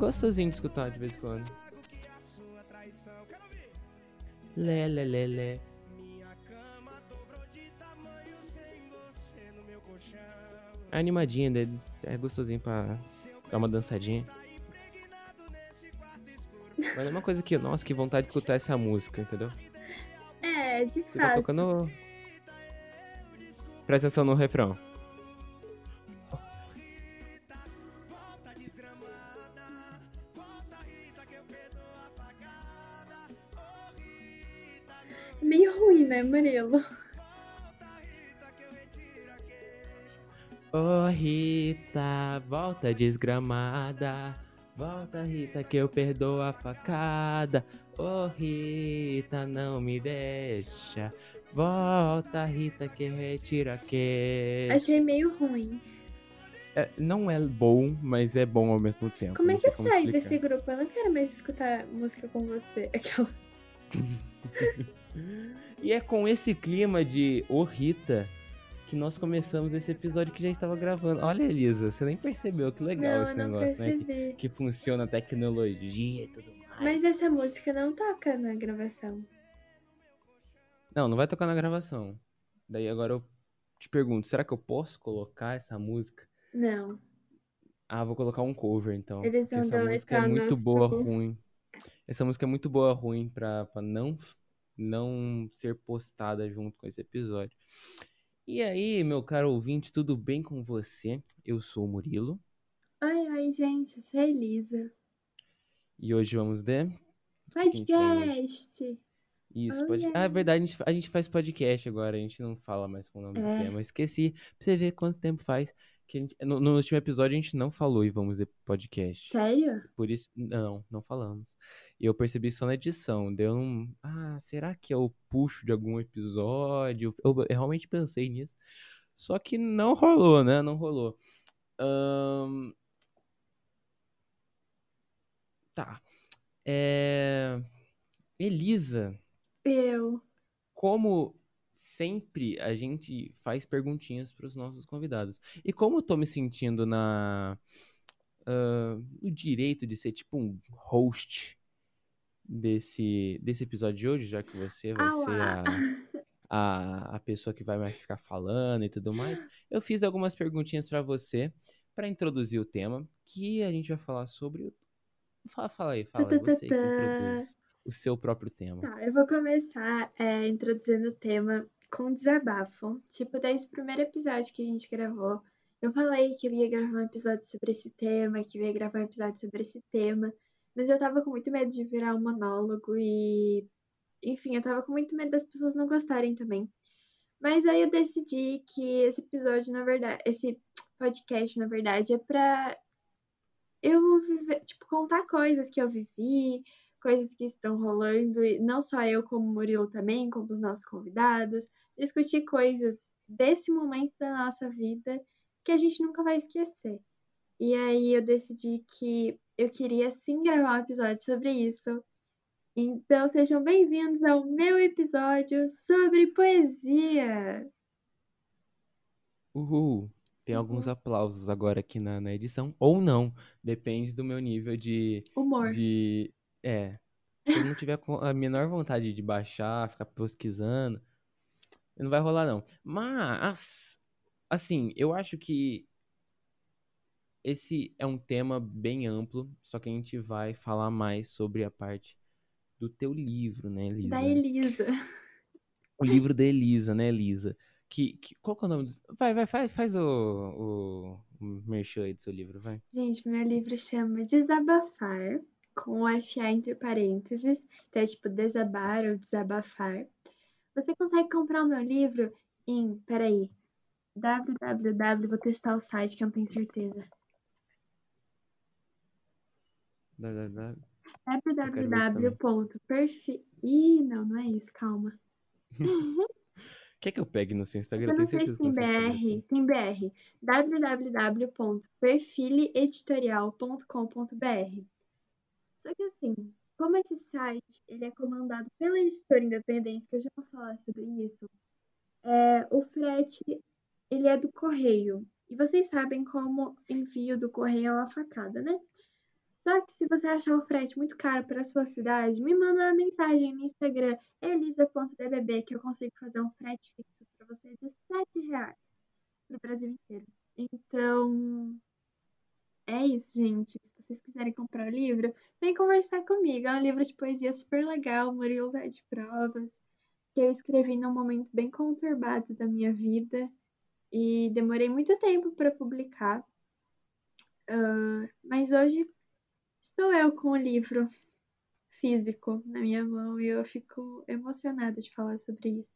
gostosinho de escutar de vez em quando. Lé, lé, lé, lé. É animadinha, né? é gostosinho pra dar uma dançadinha. Mas é uma coisa que, nossa, que vontade de escutar essa música, entendeu? É, de Fica fato. tocando. Presta atenção no refrão. Né, Murilo? Ô Rita, volta desgramada. Volta, Rita, que eu perdoo a facada. Ô Rita, não me deixa. Volta, Rita, que eu retiro a queixa. Achei meio ruim. É, não é bom, mas é bom ao mesmo tempo. Como é que sei como sai explicar. desse grupo? Eu não quero mais escutar música com você. Aquela. E é com esse clima de Ô Rita que nós começamos esse episódio que já estava gravando. Olha, Elisa, você nem percebeu que legal não, esse negócio, né? Que, percebi. que funciona a tecnologia e tudo mais. Mas essa música não toca na gravação. Não, não vai tocar na gravação. Daí agora eu te pergunto, será que eu posso colocar essa música? Não. Ah, vou colocar um cover então. Eles essa música é muito nosso- boa, ruim. Essa música é muito boa, ruim pra, pra não, não ser postada junto com esse episódio. E aí, meu caro ouvinte, tudo bem com você? Eu sou o Murilo Oi, oi, gente. Eu sou a Elisa. e hoje vamos de. Podcast. Isso, pode... Ah, é verdade, a gente, a gente faz podcast agora, a gente não fala mais com o nome do É. tema. Eu esqueci, pra você ver quanto tempo faz. Gente... no, no último episódio a gente não falou e vamos de podcast. Sério? Por isso, não, não falamos. E eu percebi só na edição. Deu um. Ah, será que eu puxo de algum episódio? Eu, eu realmente pensei nisso. Só que não rolou, né? Não rolou. Ahn, Tá. É... Elisa, Eu. como sempre a gente faz perguntinhas para os nossos convidados. E como eu tô me sentindo na ah, no direito de ser tipo um host desse desse episódio de hoje, já que você vai ser Auá. a, a, a pessoa que vai mais ficar falando e tudo mais, eu fiz algumas perguntinhas para você para introduzir o tema que a gente vai falar sobre. Fala, fala aí, fala aí, você que introduz o seu próprio tema. Tá, eu vou começar é, introduzindo o tema com desabafo. Tipo, desde o primeiro episódio que a gente gravou, eu falei que eu ia gravar um episódio sobre esse tema, que eu ia gravar um episódio sobre esse tema, mas eu tava com muito medo de virar um monólogo e. Enfim, eu tava com muito medo das pessoas não gostarem também. Mas aí eu decidi que esse episódio, na verdade, esse podcast, na verdade, é pra eu viver, tipo, contar coisas que eu vivi, coisas que estão rolando, e não só eu, como o Murilo também, como os nossos convidados, discutir coisas desse momento da nossa vida que a gente nunca vai esquecer. E aí eu decidi que eu queria sim gravar um episódio sobre isso. Então sejam bem-vindos ao meu episódio sobre poesia. Uhul. Tem alguns Uhul. aplausos agora aqui na, na edição, ou não, depende do meu nível de, Humor. de... É, se eu não tiver a menor vontade de baixar, ficar pesquisando, não vai rolar não. Mas, assim, eu acho que esse é um tema bem amplo, só que a gente vai falar mais sobre a parte do teu livro, né, Elisa? Da Elisa. O livro da Elisa, né, Elisa? Que, que, qual que é o nome? do- Vai, vai, faz, faz o, o, o merchan aí do seu livro, vai. Gente, meu livro chama Desabafar, com o FA entre parênteses, então é tipo desabar ou desabafar. Você consegue comprar o meu livro em, peraí, www, vou testar o site que eu não tenho certeza. Dá. www.perfil... Ih, não, não é isso, calma. Quer que eu pegue no seu Instagram? Eu não sei se que tem no seu Instagram BR, tem BR, www.perfileeditorial.com.br. Só que assim, como esse site ele é comandado pela editora independente, que eu já vou falar sobre isso, é, o frete ele é do correio. E vocês sabem como envio do correio é uma facada, né? Só que se você achar o frete muito caro para sua cidade, me manda uma mensagem no Instagram, elisa.dbb, que eu consigo fazer um frete fixo para você de 7 reais para o Brasil inteiro. Então, é isso, gente. Vocês quiserem comprar o livro, vem conversar comigo. É um livro de poesia super legal, Murilo tá de provas, que eu escrevi num momento bem conturbado da minha vida e demorei muito tempo para publicar. Uh, mas hoje estou eu com o livro físico na minha mão e eu fico emocionada de falar sobre isso.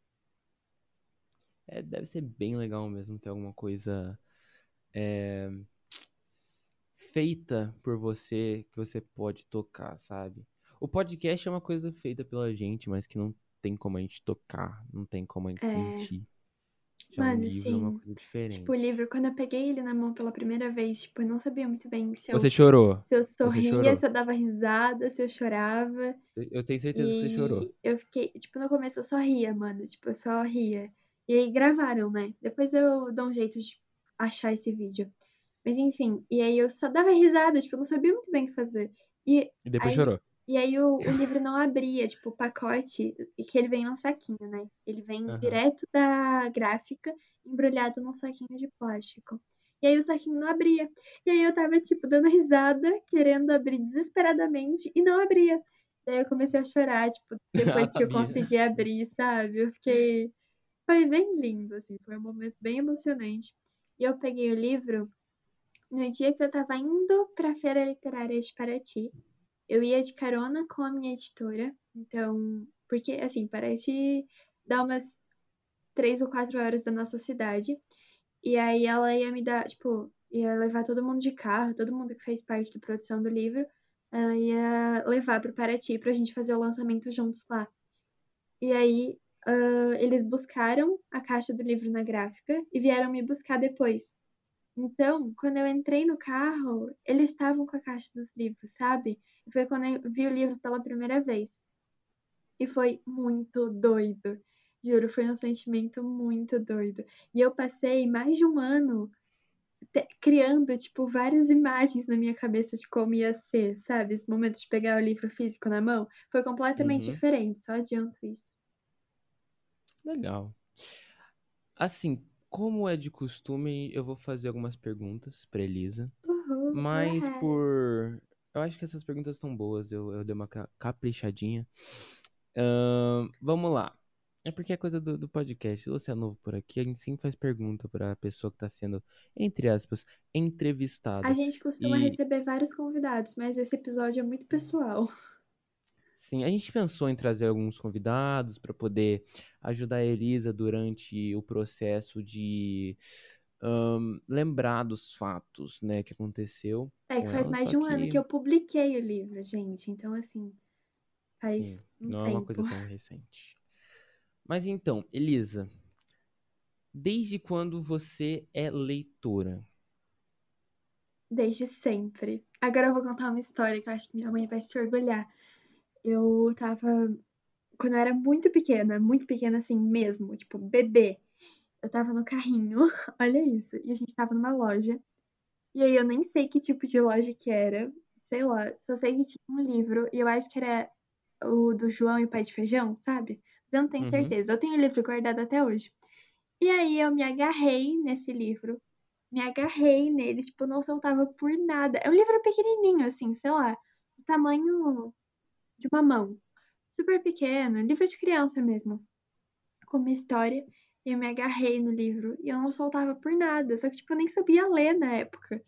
É, deve ser bem legal mesmo ter alguma coisa é, feita por você que você pode tocar, sabe? O podcast é uma coisa feita pela gente, mas que não tem como a gente tocar, não tem como a gente é... sentir. Já Mano, um livro sim. é uma coisa diferente. Tipo, o livro, quando eu peguei ele na mão pela primeira vez, tipo, eu não sabia muito bem se eu. Você chorou. Se eu sorria, se eu dava risada, se eu chorava. Eu tenho certeza e que você chorou. Eu fiquei, tipo, no começo eu só ria, mano. Tipo, eu só ria. E aí gravaram, né? Depois eu dou um jeito de achar esse vídeo. Mas enfim, e aí eu só dava risada, tipo, eu não sabia muito bem o que fazer. E, e depois aí, chorou. E aí o, o, livro não abria, tipo, o pacote, que ele vem num saquinho, né? Ele vem uhum. direto da gráfica, embrulhado num saquinho de plástico. E aí o saquinho não abria. E aí eu tava, tipo, dando risada, querendo abrir desesperadamente, e não abria. E aí eu comecei a chorar, tipo, depois que eu consegui abrir, sabe? Eu fiquei. Foi bem lindo, assim, foi um momento bem emocionante. E eu peguei o livro no dia que eu tava indo pra Feira Literária de Paraty eu ia de carona com a minha editora. Então, porque assim, parece dar umas três ou quatro horas da nossa cidade. E aí ela ia me dar, tipo, ia levar todo mundo de carro, todo mundo que fez parte da produção do livro, ela ia levar para Paraty pra gente fazer o lançamento juntos lá. E aí uh, eles buscaram a caixa do livro na gráfica e vieram me buscar depois. Então, quando eu entrei no carro, eles estavam com a caixa dos livros, sabe? Foi quando eu vi o livro pela primeira vez. E foi muito doido. Juro, foi um sentimento muito doido. E eu passei mais de um ano criando, tipo, várias imagens na minha cabeça de como ia ser, sabe? Esse momento de pegar o livro físico na mão foi completamente uhum. diferente, só adianto isso. Legal. Assim, como é de costume, eu vou fazer algumas perguntas pra Elisa. Uhum, mas uhum. por. Eu acho que essas perguntas estão boas, eu, eu dei uma caprichadinha. Uh, vamos lá. É porque é coisa do, do, podcast. Se você é novo por aqui, a gente sim faz pergunta pra pessoa que tá sendo, entre aspas, entrevistada. A gente costuma e... receber vários convidados, mas esse episódio é muito pessoal. Sim, a gente pensou em trazer alguns convidados para poder ajudar a Elisa durante o processo de um, lembrar dos fatos, né, que aconteceu. É que faz ela, mais de um que... ano que eu publiquei o livro, gente. Então, assim, faz Sim, um não tempo. é uma coisa tão recente. Mas então, Elisa, desde quando você é leitora? Desde sempre. Agora eu vou contar uma história que eu acho que minha mãe vai se orgulhar eu tava. Quando eu era muito pequena, muito pequena assim mesmo, tipo, bebê, eu tava no carrinho, olha isso, e a gente tava numa loja. E aí eu nem sei que tipo de loja que era, sei lá, só sei que tinha um livro, e eu acho que era o do João e o Pai de Feijão, sabe? Mas eu não tenho uhum. certeza. Eu tenho o livro guardado até hoje. E aí eu me agarrei nesse livro, me agarrei nele, tipo, não soltava por nada. É um livro pequenininho, assim, sei lá, do tamanho de uma mão. Super pequeno, livro de criança mesmo. Com uma história. E eu me agarrei no livro. E eu não soltava por nada. Só que, tipo, eu nem sabia ler na época.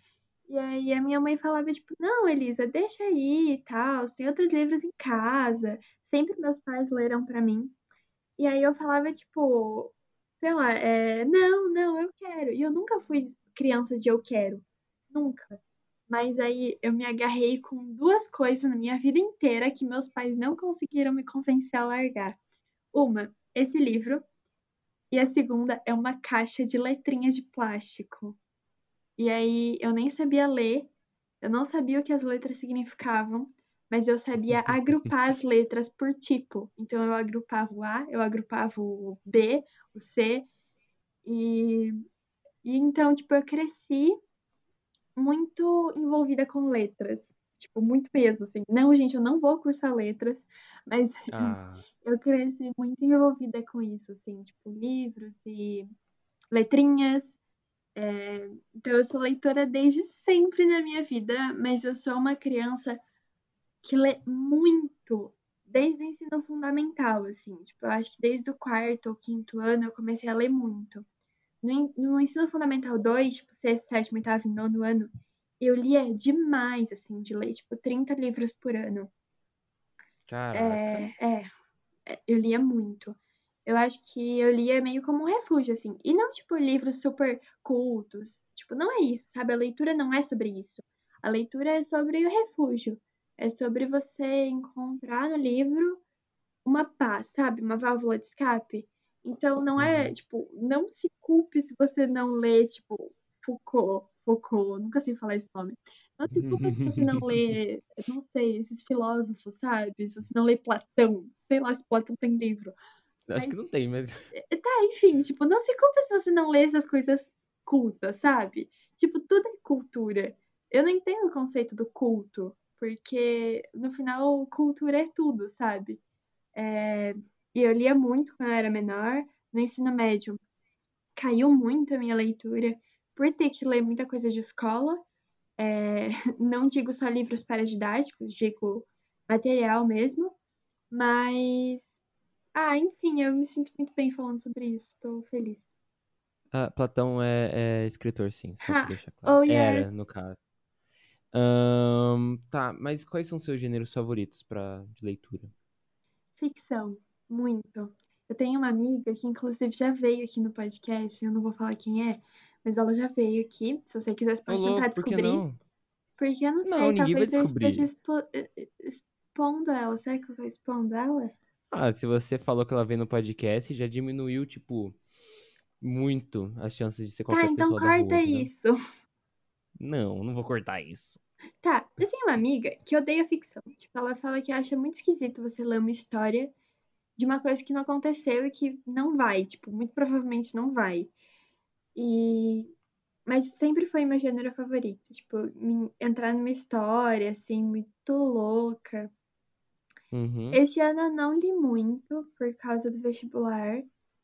E aí a minha mãe falava, tipo, não, Elisa, deixa aí e tal. Tem outros livros em casa. Sempre meus pais leram para mim. E aí eu falava, tipo, sei lá, é, não, não, eu quero. E eu nunca fui criança de eu quero. Nunca. Mas aí eu me agarrei com duas coisas na minha vida inteira que meus pais não conseguiram me convencer a largar. Uma, esse livro, e a segunda é uma caixa de letrinhas de plástico. E aí eu nem sabia ler, eu não sabia o que as letras significavam, mas eu sabia agrupar as letras por tipo. Então eu agrupava o A, eu agrupava o B, o C, e, e então, tipo, eu cresci muito envolvida com letras. Tipo, muito mesmo, assim. Não, gente, eu não vou cursar letras, mas Ah, eu cresci muito envolvida com isso, assim, tipo, livros e letrinhas. É, Então, eu sou leitora desde sempre na minha vida, mas eu sou uma criança que lê muito desde o ensino fundamental, assim. Tipo, eu acho que desde o quarto ou quinto ano eu comecei a ler muito. No, no ensino fundamental 2, tipo, sexto, sétimo, oitavo e nono ano, eu lia demais, assim, de ler, tipo, 30 livros por ano. caraca. É, é, é, eu lia muito. Eu acho que eu lia meio como um refúgio, assim. E não, tipo, livros super cultos. Tipo, não é isso, sabe? A leitura não é sobre isso. A leitura é sobre o refúgio. É sobre você encontrar no livro uma paz, sabe? Uma válvula de escape. Então, não é, Uhum. tipo, não se culpe se você não lê, tipo, Foucault, Foucault, nunca sei falar esse nome. Não se culpa se você não lê, não sei, esses filósofos, sabe? Se você não lê Platão. Sei lá se Platão tem livro. Acho que não tem, mas. Tá, enfim, tipo, não se culpa se você não lê essas coisas cultas, sabe? Tipo, tudo é cultura. Eu não entendo o conceito do culto, porque no final, cultura é tudo, sabe? É, E eu lia muito quando eu era menor. No ensino médio, caiu muito a minha leitura por ter que ler muita coisa de escola. É, Não digo só livros paradidáticos, digo material mesmo. Mas, ah, enfim, eu me sinto muito bem falando sobre isso. Estou feliz. Ah, Platão é, é escritor, sim, só Ha! deixar claro. Oh, Era, yes. no caso. Ahn, tá, mas quais são seus gêneros favoritos pra, de leitura? Ficção, muito. Eu tenho uma amiga que, inclusive, já veio aqui no podcast. Eu não vou falar quem é, mas ela já veio aqui. Se você quiser, você pode tentar louco, por descobrir. não? Porque eu não Não, sei, talvez eu esteja descobrir. expo- eh, eh, expondo ela. Será que eu tô expondo ela? Ah, se você falou que ela veio no podcast, já diminuiu, tipo, muito as chances de ser Tá, qualquer então pessoa da rua, corta isso. Não, não vou cortar isso. Tá, eu tenho uma amiga que odeia ficção. Tipo, ela fala que acha muito esquisito você ler uma história de uma coisa que não aconteceu e que não vai. Tipo, muito provavelmente não vai. E... Mas sempre foi meu gênero favorito. Tipo, me- entrar numa história, assim, muito louca. Uhum. Esse ano eu não li muito por causa do vestibular.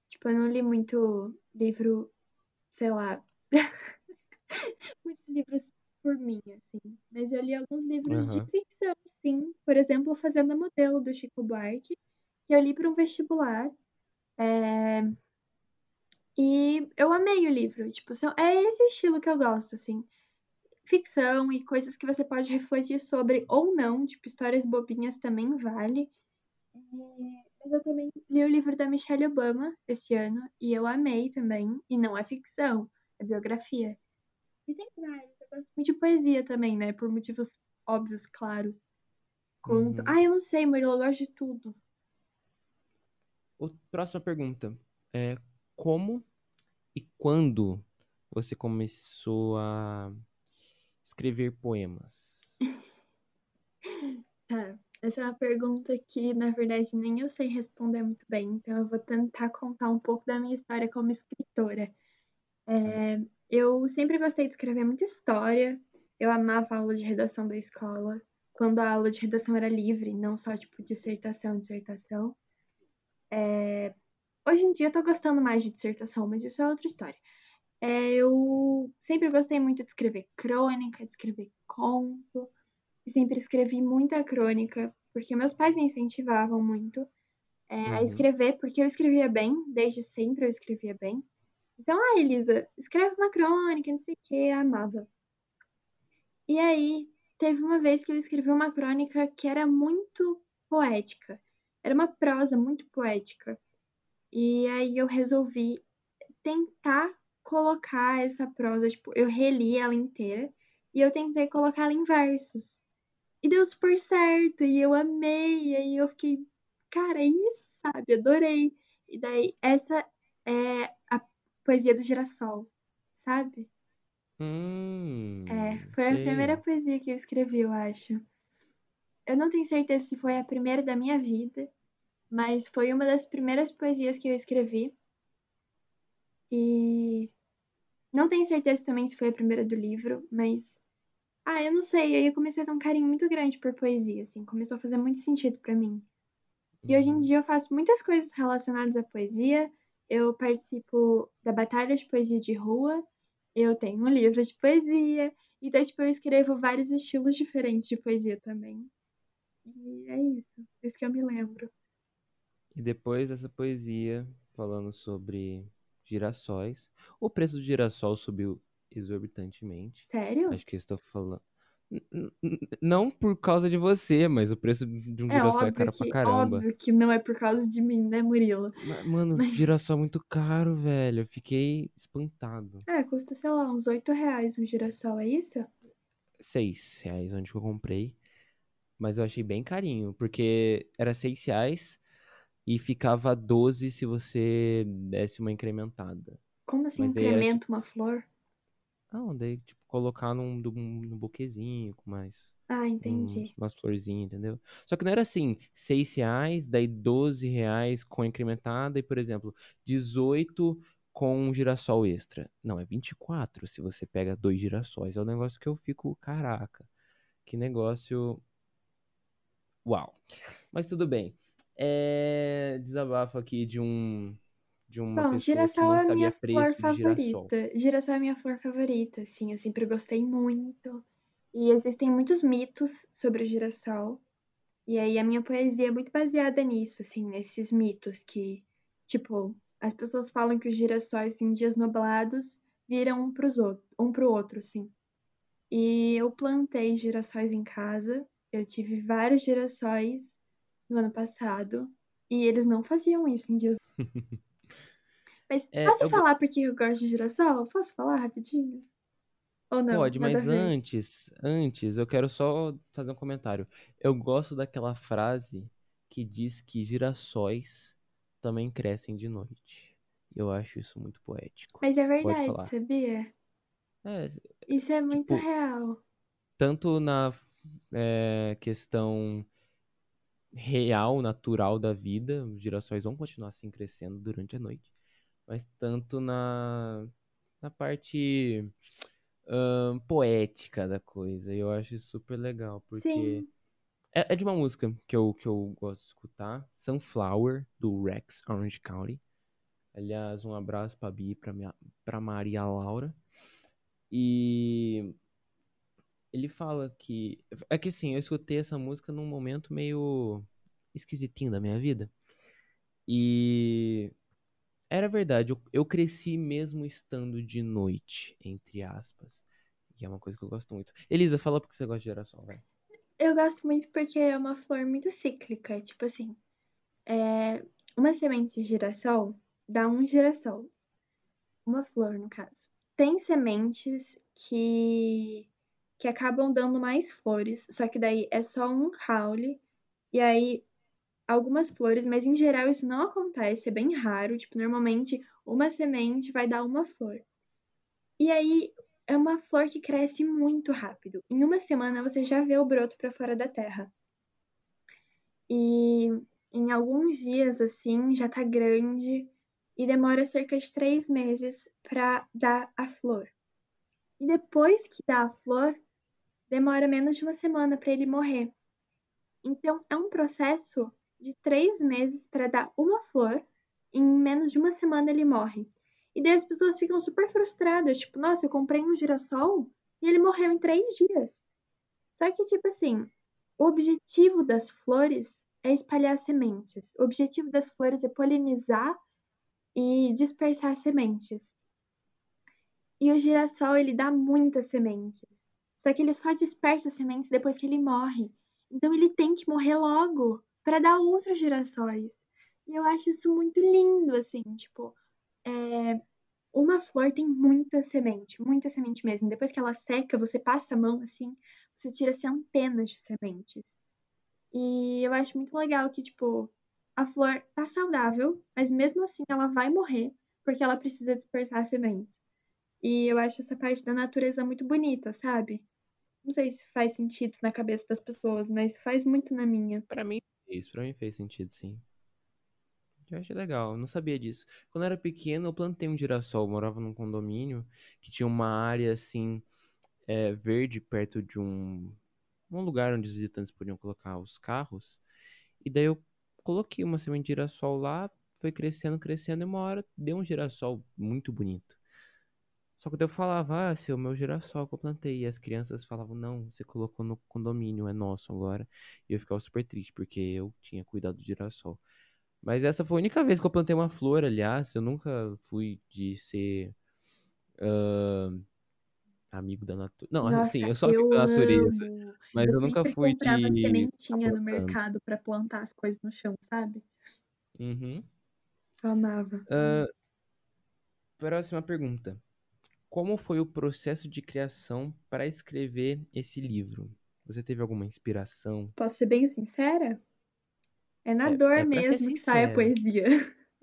Tipo, eu não li muito livro, sei lá, muitos livros por mim, assim. Mas eu li alguns livros de Aham. ficção, sim. Por exemplo, Fazenda Modelo, do Chico Buarque, que eu li para um vestibular. É, E eu amei o livro. Tipo, são... é esse estilo que eu gosto, assim. Ficção e coisas que você pode refletir sobre ou não. Tipo, histórias bobinhas também vale. E- Mas eu também li o livro da Michelle Obama esse ano. E eu amei também. E não é ficção, é biografia. E tem vários. Eu gosto muito de poesia também, né? Por motivos óbvios, claros. Conto. Uhum. Ah, eu não sei, Murilo, eu gosto de tudo. O- Próxima pergunta. É como e quando você começou a escrever poemas? Tá. Essa é uma pergunta que, na verdade, nem eu sei responder muito bem. Então, eu vou tentar contar um pouco da minha história como escritora. É, eu sempre gostei de escrever muita história. Eu amava a aula de redação da escola. Quando a aula de redação era livre, não só, tipo, dissertação, dissertação. É, Hoje em dia eu tô gostando mais de dissertação, mas isso é outra história. É, eu sempre gostei muito de escrever crônica, de escrever conto. E sempre escrevi muita crônica, porque meus pais me incentivavam muito é, a Uhum. escrever, porque eu escrevia bem, desde sempre eu escrevia bem. Então, ah, Elisa, escreve uma crônica, não sei o que, amava. E aí, teve uma vez que eu escrevi uma crônica que era muito poética. Era uma prosa muito poética. E aí eu resolvi tentar colocar essa prosa, tipo, eu reli ela inteira e eu tentei colocar ela em versos. E deu super certo, e eu amei, e aí eu fiquei, cara, é isso, sabe? Adorei. E daí, essa é a poesia do girassol, sabe? Hum, É, foi a primeira poesia que eu escrevi, eu acho. Eu não tenho certeza se foi a primeira da minha vida, mas foi uma das primeiras poesias que eu escrevi. E não tenho certeza também se foi a primeira do livro, mas Ah, eu não sei, aí eu comecei a ter um carinho muito grande por poesia, assim, começou a fazer muito sentido para mim. E hoje em Uhum. dia eu faço muitas coisas relacionadas à poesia. Eu participo da Batalha de Poesia de Rua, eu tenho um livro de poesia, então, tipo, eu escrevo vários estilos diferentes de poesia também. E é isso, isso que eu me lembro. E depois dessa poesia, falando sobre girassóis, o preço do girassol subiu exorbitantemente. Sério? Acho que eu estou falando. Não por causa de você, mas o preço de um É girassol é caro pra que, caramba. óbvio que não é por causa de mim, né, Murilo? Ma- Mano, Mas, girassol é muito caro, velho. Eu fiquei espantado. é, custa, sei lá, uns 8 reais um girassol, é isso? Seis reais onde que eu comprei. Mas eu achei bem carinho, porque era seis reais e ficava 12 se você desse uma incrementada. Como assim Mas era tipo. incrementa uma flor? Ah, daí, tipo, colocar num, num, buquezinho com mais Ah, uns, entendi. umas florzinhas, entendeu? Só que não era assim, 6 reais, daí 12 reais com incrementada e, por exemplo, 18 com um girassol extra. Não, é 24 se você pega dois girassóis. É um negócio que eu fico, caraca, que negócio. Uau. Mas tudo bem. É... Desabafo aqui de um de uma Bom, que girassol é a minha flor de girassol. favorita. Girassol é a minha flor favorita, assim, eu sempre gostei muito. E existem muitos mitos sobre o girassol. E aí a minha poesia é muito baseada nisso, assim, nesses mitos que, tipo, as pessoas falam que os girassóis em dias nublados viram um pros outro, um pro outro, assim. E eu plantei girassóis em casa. Eu tive vários girassóis no ano passado. E eles não faziam isso em dias. Mas É, posso eu falar porque eu gosto de girassol? Posso falar rapidinho? Ou não? Pode, mas antes, antes, eu quero só fazer um comentário. Eu gosto daquela frase que diz que girassóis também crescem de noite. Eu acho isso muito poético. Mas é verdade, sabia? É, Isso é muito tipo, real. tanto na é, questão real, natural da vida, os girassóis vão continuar assim crescendo durante a noite, mas tanto na, na parte poética da coisa. Eu acho super legal, porque é, é de uma música que eu, que eu gosto de escutar, Sunflower, do Rex Orange County. Aliás, um abraço pra Bia e pra, minha, pra Maria Laura. E ele fala que. É que assim, eu escutei essa música num momento meio esquisitinho da minha vida. E era verdade, eu, eu cresci mesmo estando de noite, entre aspas. Que é uma coisa que eu gosto muito. Elisa, fala porque você gosta de girassol, vai. Eu gosto muito porque é uma flor muito cíclica. Tipo assim, é... uma semente de girassol dá um girassol. Uma flor, no caso. Tem sementes que que acabam dando mais flores, só que daí é só um caule, e aí algumas flores, mas em geral isso não acontece, é bem raro, tipo, normalmente uma semente vai dar uma flor. E aí é uma flor que cresce muito rápido. Em uma semana você já vê o broto para fora da terra. E em alguns dias, assim, já tá grande e demora cerca de três meses para dar a flor. E depois que dá a flor, demora menos de uma semana para ele morrer. Então é um processo de três meses para dar uma flor. Em menos de uma semana ele morre. E daí as pessoas ficam super frustradas, tipo, nossa, eu comprei um girassol e ele morreu em três dias. Só que, tipo assim, o objetivo das flores é espalhar sementes. O objetivo das flores é polinizar e dispersar sementes. E o girassol, ele dá muitas sementes. Só que ele só dispersa sementes depois que ele morre. Então ele tem que morrer logo para dar outros girassóis. E eu acho isso muito lindo, assim, tipo, é, uma flor tem muita semente, muita semente mesmo. Depois que ela seca, você passa a mão assim, você tira centenas de sementes. E eu acho muito legal que, tipo, a flor tá saudável, mas mesmo assim ela vai morrer porque ela precisa dispersar sementes. E eu acho essa parte da natureza muito bonita, sabe? Não sei se faz sentido na cabeça das pessoas, mas faz muito na minha. Pra mim fez, pra mim fez sentido, sim. Eu achei legal, eu não sabia disso. Quando eu era pequeno, eu plantei um girassol, eu morava num condomínio que tinha uma área assim, é, verde perto de um, um lugar onde os visitantes podiam colocar os carros. E daí eu coloquei uma semente de girassol lá, foi crescendo, crescendo, e uma hora deu um girassol muito bonito. Só que eu falava, ah, o meu girassol que eu plantei. E as crianças falavam, não, você colocou no condomínio, é nosso agora. E eu ficava super triste, porque eu tinha cuidado do girassol. Mas essa foi a única vez que eu plantei uma flor, aliás. Eu nunca fui de ser uh, amigo da natureza. Não, Nossa, assim, eu sou amigo da natureza. amo. Mas Eu eu nunca fui de. sementinha no plantando. mercado pra plantar as coisas no chão, sabe? Uhum. Eu amava. Ah, próxima pergunta. Como foi o processo de criação para escrever esse livro? Você teve alguma inspiração? Posso ser bem sincera? É na É, dor é mesmo que sai a poesia.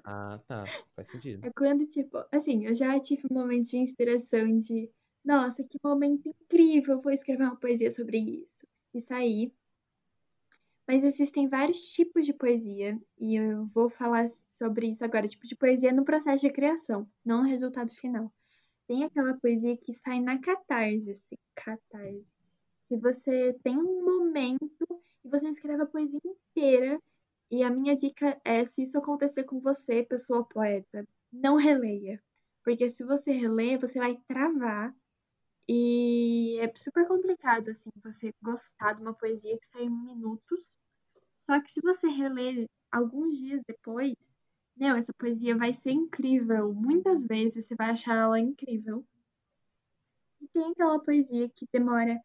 Ah, tá. Faz sentido. É quando, tipo, assim, eu já tive momentos de inspiração de, nossa, que momento incrível, vou escrever uma poesia sobre isso. E sair. Mas existem vários tipos de poesia, e eu vou falar sobre isso agora, tipo de poesia no processo de criação, não no resultado final. Tem aquela poesia que sai na catarse, assim, catarse. Que você tem um momento e você escreve a poesia inteira. E a minha dica é, se isso acontecer com você, pessoa poeta, não releia. Porque se você reler, você vai travar. E é super complicado, assim, você gostar de uma poesia que sai em minutos. Só que se você reler alguns dias depois, meu, essa poesia vai ser incrível. Muitas vezes você vai achar ela incrível. E tem aquela poesia que demora,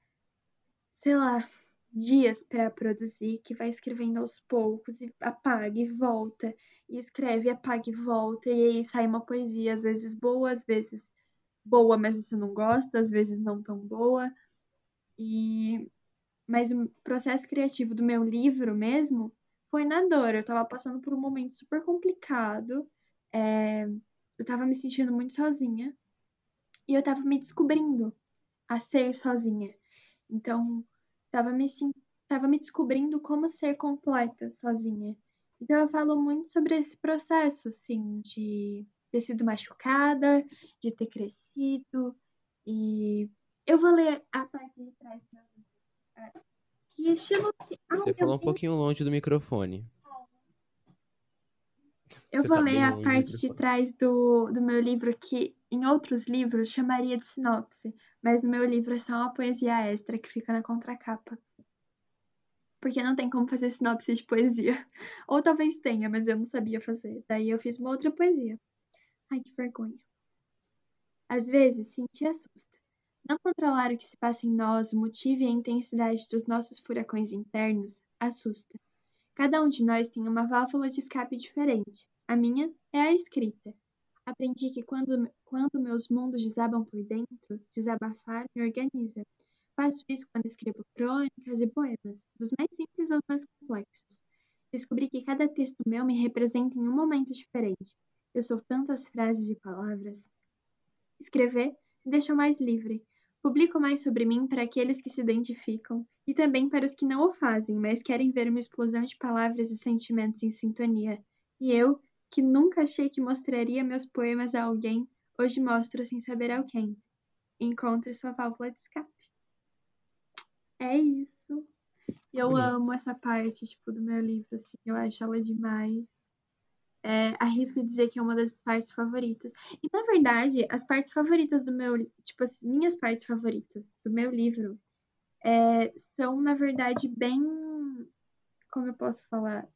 sei lá, dias para produzir, que vai escrevendo aos poucos e apaga e volta, e escreve, apaga e volta, e aí sai uma poesia, às vezes boa, às vezes boa, mas você não gosta, às vezes não tão boa. E mas o processo criativo do meu livro mesmo foi na dor. Eu tava passando por um momento super complicado. é, Eu tava me sentindo muito sozinha. E eu tava me descobrindo a ser sozinha. Então, tava me, tava me descobrindo como ser completa sozinha. Então, eu falo muito sobre esse processo, assim, de ter sido machucada, de ter crescido. E eu vou ler a parte de trás. É, Que Você falou um pouquinho longe do microfone. Eu Você vou tá ler a parte de trás do, do meu livro que em outros livros chamaria de sinopse, mas no meu livro é só uma poesia extra que fica na contracapa. Porque não tem como fazer sinopse de poesia. Ou talvez tenha, mas eu não sabia fazer. Daí eu fiz uma outra poesia. Ai, que vergonha. Às vezes, sentir assusta. Não controlar o que se passa em nós, o motivo e a intensidade dos nossos furacões internos, assusta. Cada um de nós tem uma válvula de escape diferente. A minha é a escrita. Aprendi que quando, quando meus mundos desabam por dentro, desabafar me organiza. Faço isso quando escrevo crônicas e poemas, dos mais simples aos mais complexos. Descobri que cada texto meu me representa em um momento diferente. Eu sou tantas frases e palavras. Escrever me deixa mais livre. Publico mais sobre mim para aqueles que se identificam e também para os que não o fazem, mas querem ver uma explosão de palavras e sentimentos em sintonia. E eu, que nunca achei que mostraria meus poemas a alguém, hoje mostro sem saber ao quem. Encontre sua válvula de escape. É isso. Eu Bonito. amo essa parte, tipo, do meu livro, assim. Eu acho ela demais. É, arrisco dizer que é uma das partes favoritas. E, na verdade, as partes favoritas do meu... Tipo, as minhas partes favoritas do meu livro é, são, na verdade, bem... Como eu posso falar?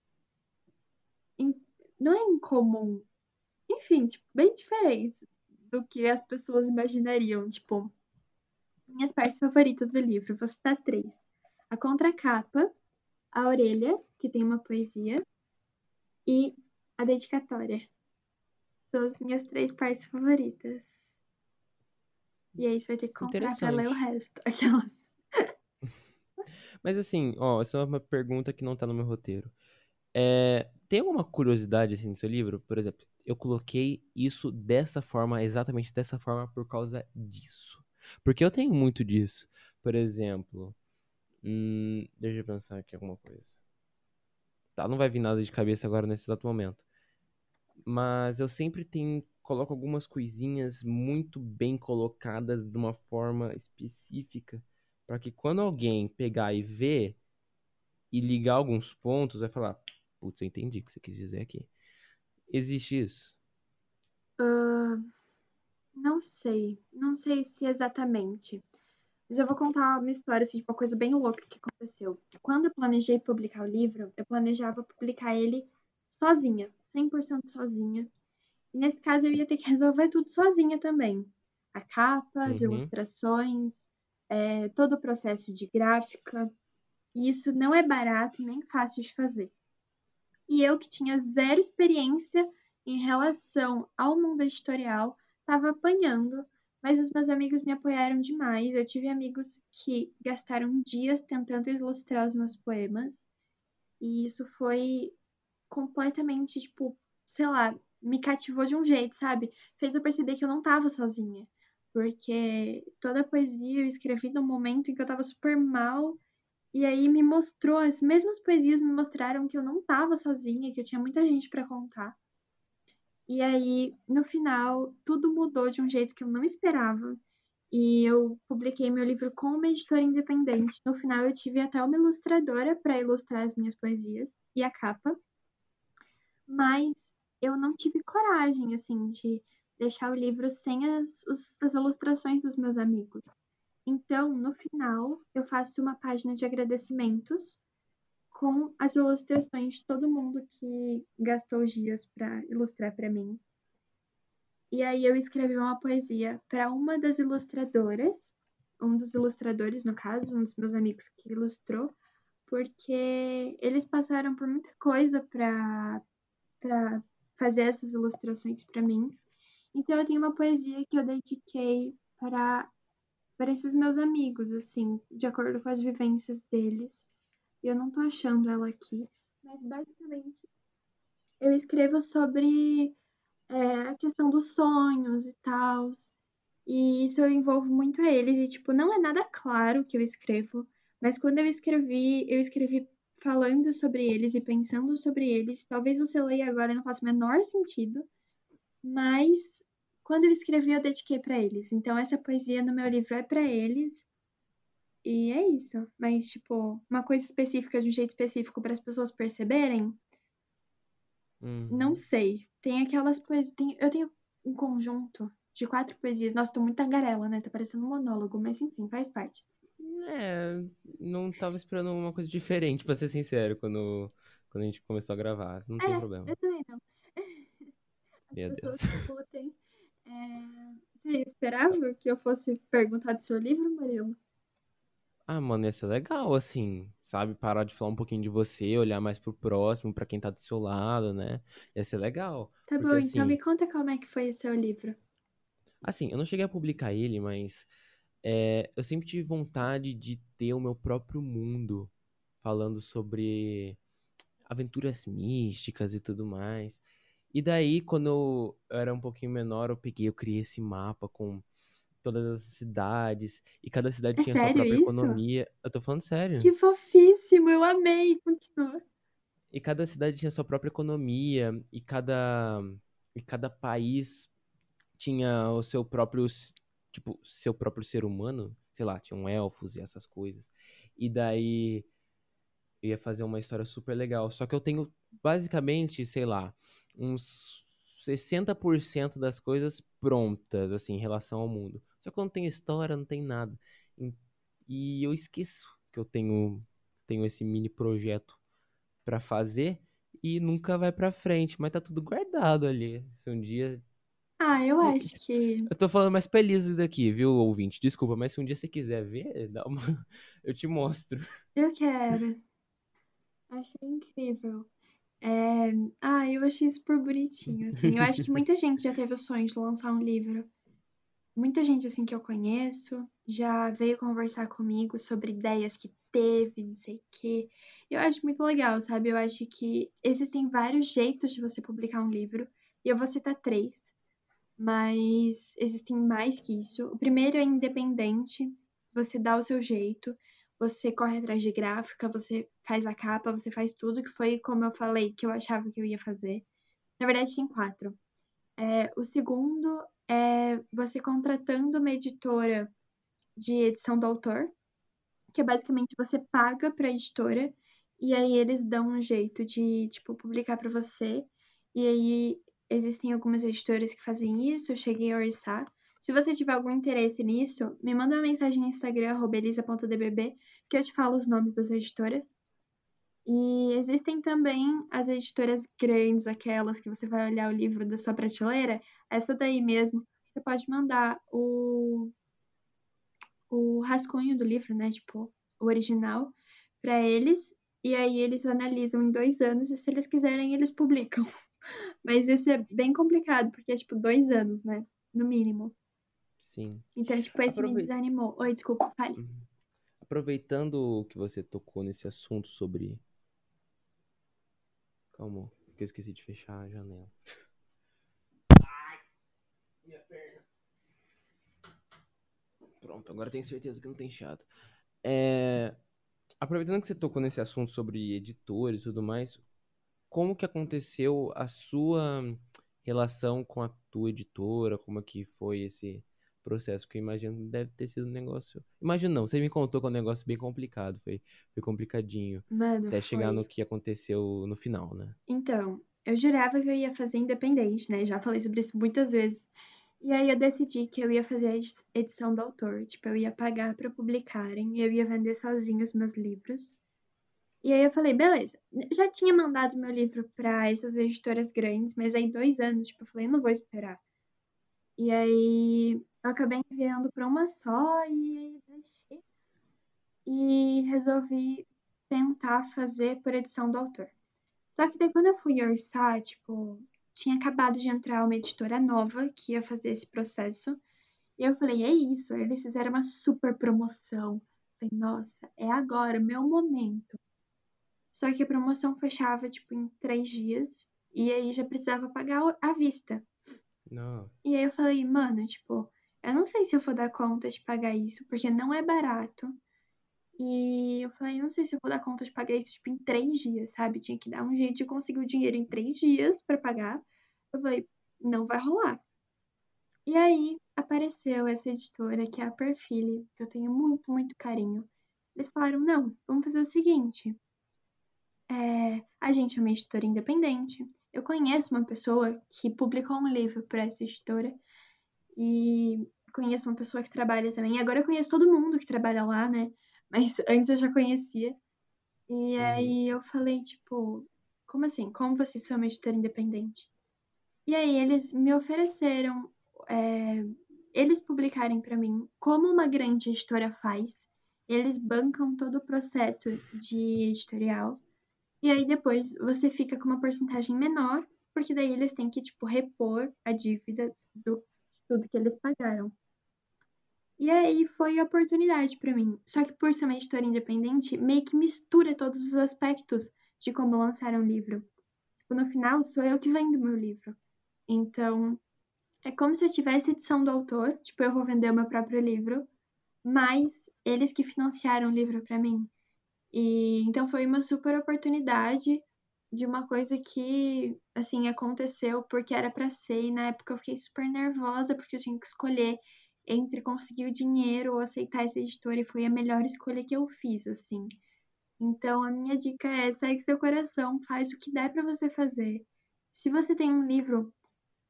In- não é incomum. Enfim, tipo, bem diferentes do que as pessoas imaginariam. Tipo, minhas partes favoritas do livro. Vou citar três. A contracapa, a orelha, que tem uma poesia, e a dedicatória. São as minhas três partes favoritas. E aí você vai ter que comprar pra ler o resto. Aquelas. Mas assim, ó, essa é uma pergunta que não tá no meu roteiro. É, tem alguma curiosidade assim no seu livro? Por exemplo, eu coloquei isso dessa forma, exatamente dessa forma, por causa disso. Porque eu tenho muito disso. Por exemplo, hum, deixa eu pensar aqui alguma coisa. Tá, não vai vir nada de cabeça agora nesse exato momento. Mas eu sempre tenho coloca algumas coisinhas muito bem colocadas de uma forma específica, para que quando alguém pegar e ver e ligar alguns pontos, vai falar: Putz, eu entendi o que você quis dizer aqui. Existe isso? Uh, não sei. Não sei se exatamente. Mas eu vou contar uma história, assim, de uma coisa bem louca que aconteceu. Quando eu planejei publicar o livro, eu planejava publicar ele sozinha, 100% sozinha. E nesse caso eu ia ter que resolver tudo sozinha também. A capa, as Uhum. ilustrações, é, todo o processo de gráfica. E isso não é barato nem fácil de fazer. E eu, que tinha zero experiência em relação ao mundo editorial, estava apanhando, mas os meus amigos me apoiaram demais. Eu tive amigos que gastaram dias tentando ilustrar os meus poemas, e isso foi completamente, tipo, sei lá, me cativou de um jeito, sabe? Fez eu perceber que eu não tava sozinha. Porque toda a poesia eu escrevi num momento em que eu tava super mal. E aí me mostrou, as mesmas poesias me mostraram que eu não tava sozinha, que eu tinha muita gente para contar. E aí, no final, tudo mudou de um jeito que eu não esperava. E eu publiquei meu livro com uma editora independente. No final, eu tive até uma ilustradora para ilustrar as minhas poesias e a capa. Mas eu não tive coragem, assim, de deixar o livro sem as, as ilustrações dos meus amigos. Então, no final, eu faço uma página de agradecimentos com as ilustrações de todo mundo que gastou os dias para ilustrar para mim. E aí eu escrevi uma poesia para uma das ilustradoras, um dos ilustradores, no caso, um dos meus amigos que ilustrou, porque eles passaram por muita coisa para para fazer essas ilustrações para mim. Então eu tenho uma poesia que eu dediquei para para esses meus amigos, assim, de acordo com as vivências deles. Eu não tô achando ela aqui, mas basicamente eu escrevo sobre é, a questão dos sonhos e tal. E isso eu envolvo muito eles. E, tipo, não é nada claro que eu escrevo, mas quando eu escrevi, eu escrevi falando sobre eles e pensando sobre eles. Talvez você leia agora não faça o menor sentido, mas quando eu escrevi, eu dediquei para eles. Então, essa poesia no meu livro é para eles. E é isso. Mas, tipo, uma coisa específica, de um jeito específico para as pessoas perceberem, Uhum. não sei. Tem aquelas poesias. Tem... Eu tenho um conjunto de quatro poesias. Nossa, tô muito tagarela, né? Tá parecendo um monólogo, mas enfim, faz parte. É, não tava esperando uma coisa diferente, pra ser sincero, quando, quando a gente começou a gravar. Não tem É, problema. eu também não. Meu Deus. discutem. É... Você esperava que eu fosse perguntar do seu livro, Murilo? Ah, mano, ia ser legal, assim, sabe? Parar de falar um pouquinho de você, olhar mais pro próximo, pra quem tá do seu lado, né? Ia ser legal. Tá Porque, bom, então assim, me conta como é que foi o seu livro. assim, eu não cheguei a publicar ele, mas é, eu sempre tive vontade de ter o meu próprio mundo, falando sobre aventuras místicas e tudo mais. E daí, quando eu era um pouquinho menor, eu peguei, eu criei esse mapa com todas as cidades, e cada cidade É tinha sua própria isso? economia. Eu tô falando sério. Que fofíssimo, eu amei. Continua. E cada cidade tinha sua própria economia, e cada, e cada país tinha o seu próprio, tipo, seu próprio ser humano, sei lá, tinham elfos e essas coisas. E daí eu ia fazer uma história super legal. Só que eu tenho basicamente, sei lá, uns 60% das coisas prontas, assim, em relação ao mundo. Só que não tem história, não tem nada. E eu esqueço que eu tenho, tenho esse mini projeto pra fazer e nunca vai pra frente, mas tá tudo guardado ali. Se um dia. Ah, eu acho que. Eu tô falando mais feliz daqui, viu, ouvinte? Desculpa, mas se um dia você quiser ver, dá uma... eu te mostro. Eu quero. Achei incrível. É... Ah, eu achei super bonitinho, assim. Eu acho que muita gente já teve o sonho de lançar um livro. Muita gente, assim, que eu conheço já veio conversar comigo sobre ideias que teve, não sei o quê. Eu acho muito legal, sabe? Eu acho que existem vários jeitos de você publicar um livro. E eu vou citar três, mas existem mais que isso. O primeiro é independente. Você dá o seu jeito. Você corre atrás de gráfica, você faz a capa, você faz tudo que foi como eu falei que eu achava que eu ia fazer. Na verdade, tem quatro. É, o segundo é você contratando uma editora de edição do autor, que é basicamente você paga para a editora e aí eles dão um jeito de, tipo, publicar para você. E aí existem algumas editoras que fazem isso, eu cheguei a orçar. Se você tiver algum interesse nisso, me manda uma mensagem no Instagram, elisa.dbb, que eu te falo os nomes das editoras. E existem também as editoras grandes, aquelas que você vai olhar o livro da sua prateleira, essa daí mesmo, você pode mandar o, o rascunho do livro, né, tipo, o original, para eles, e aí eles analisam em dois anos, e se eles quiserem, eles publicam. Mas esse é bem complicado, porque é tipo dois anos, né, no mínimo. Sim. Então, tipo, esse me desanimou. Oi, desculpa, fale. Uhum. Aproveitando que você tocou nesse assunto sobre. Calma, que eu esqueci de fechar a janela. Ai, minha perna. Pronto, agora tenho certeza que não tem chato. É... Aproveitando que você tocou nesse assunto sobre editores e tudo mais, como que aconteceu a sua relação com a tua editora? Como é que foi esse processo, que eu imagino que deve ter sido um negócio. Imagino não, você me contou que é um negócio bem complicado, foi, foi complicadinho. Mano, até chegar no que aconteceu no final, né? Então, eu jurava que eu ia fazer independente, né? Já falei sobre isso muitas vezes. E aí eu decidi que eu ia fazer a edição do autor, tipo, eu ia pagar para publicarem, eu ia vender sozinho os meus livros. E aí eu falei, beleza, já tinha mandado meu livro para essas editoras grandes, mas aí dois anos, tipo, eu falei, não vou esperar. E aí eu acabei enviando para uma só e desisti. E resolvi tentar fazer por edição do autor. Só que daí quando eu fui orçar, tipo, tinha acabado de entrar uma editora nova que ia fazer esse processo. E eu falei, é isso. Eles fizeram uma super promoção. falei, nossa, é agora, meu momento. Só que a promoção fechava, tipo, em três dias. E aí já precisava pagar à vista. Não. E aí eu falei, mano, tipo, eu não sei se eu vou dar conta de pagar isso, porque não é barato. E eu falei, não sei se eu vou dar conta de pagar isso, tipo, em três dias, sabe? Tinha que dar um jeito de conseguir o dinheiro em três dias para pagar. Eu falei, não vai rolar. E aí apareceu essa editora, que é a Perfile, que eu tenho muito, muito carinho. Eles falaram, não, vamos fazer o seguinte. É, a gente é uma editora independente. Eu conheço uma pessoa que publicou um livro para essa editora e conheço uma pessoa que trabalha também. Agora eu conheço todo mundo que trabalha lá, né? Mas antes eu já conhecia. E uhum. aí eu falei, tipo, como assim? Como você é uma editora independente? E aí eles me ofereceram é, eles publicarem para mim como uma grande editora faz. Eles bancam todo o processo de editorial. E aí depois você fica com uma porcentagem menor, porque daí eles têm que, tipo, repor a dívida do tudo que eles pagaram. E aí foi a oportunidade para mim. Só que por ser uma editora independente, meio que mistura todos os aspectos de como lançar um livro. Tipo, no final, sou eu que vendo meu livro. Então, é como se eu tivesse edição do autor, tipo, eu vou vender o meu próprio livro, mas eles que financiaram o livro para mim. E então foi uma super oportunidade de uma coisa que, assim, aconteceu porque era para ser, e na época eu fiquei super nervosa porque eu tinha que escolher entre conseguir o dinheiro ou aceitar essa editora, e foi a melhor escolha que eu fiz, assim. Então, a minha dica é: segue seu coração, faz o que der para você fazer. Se você tem um livro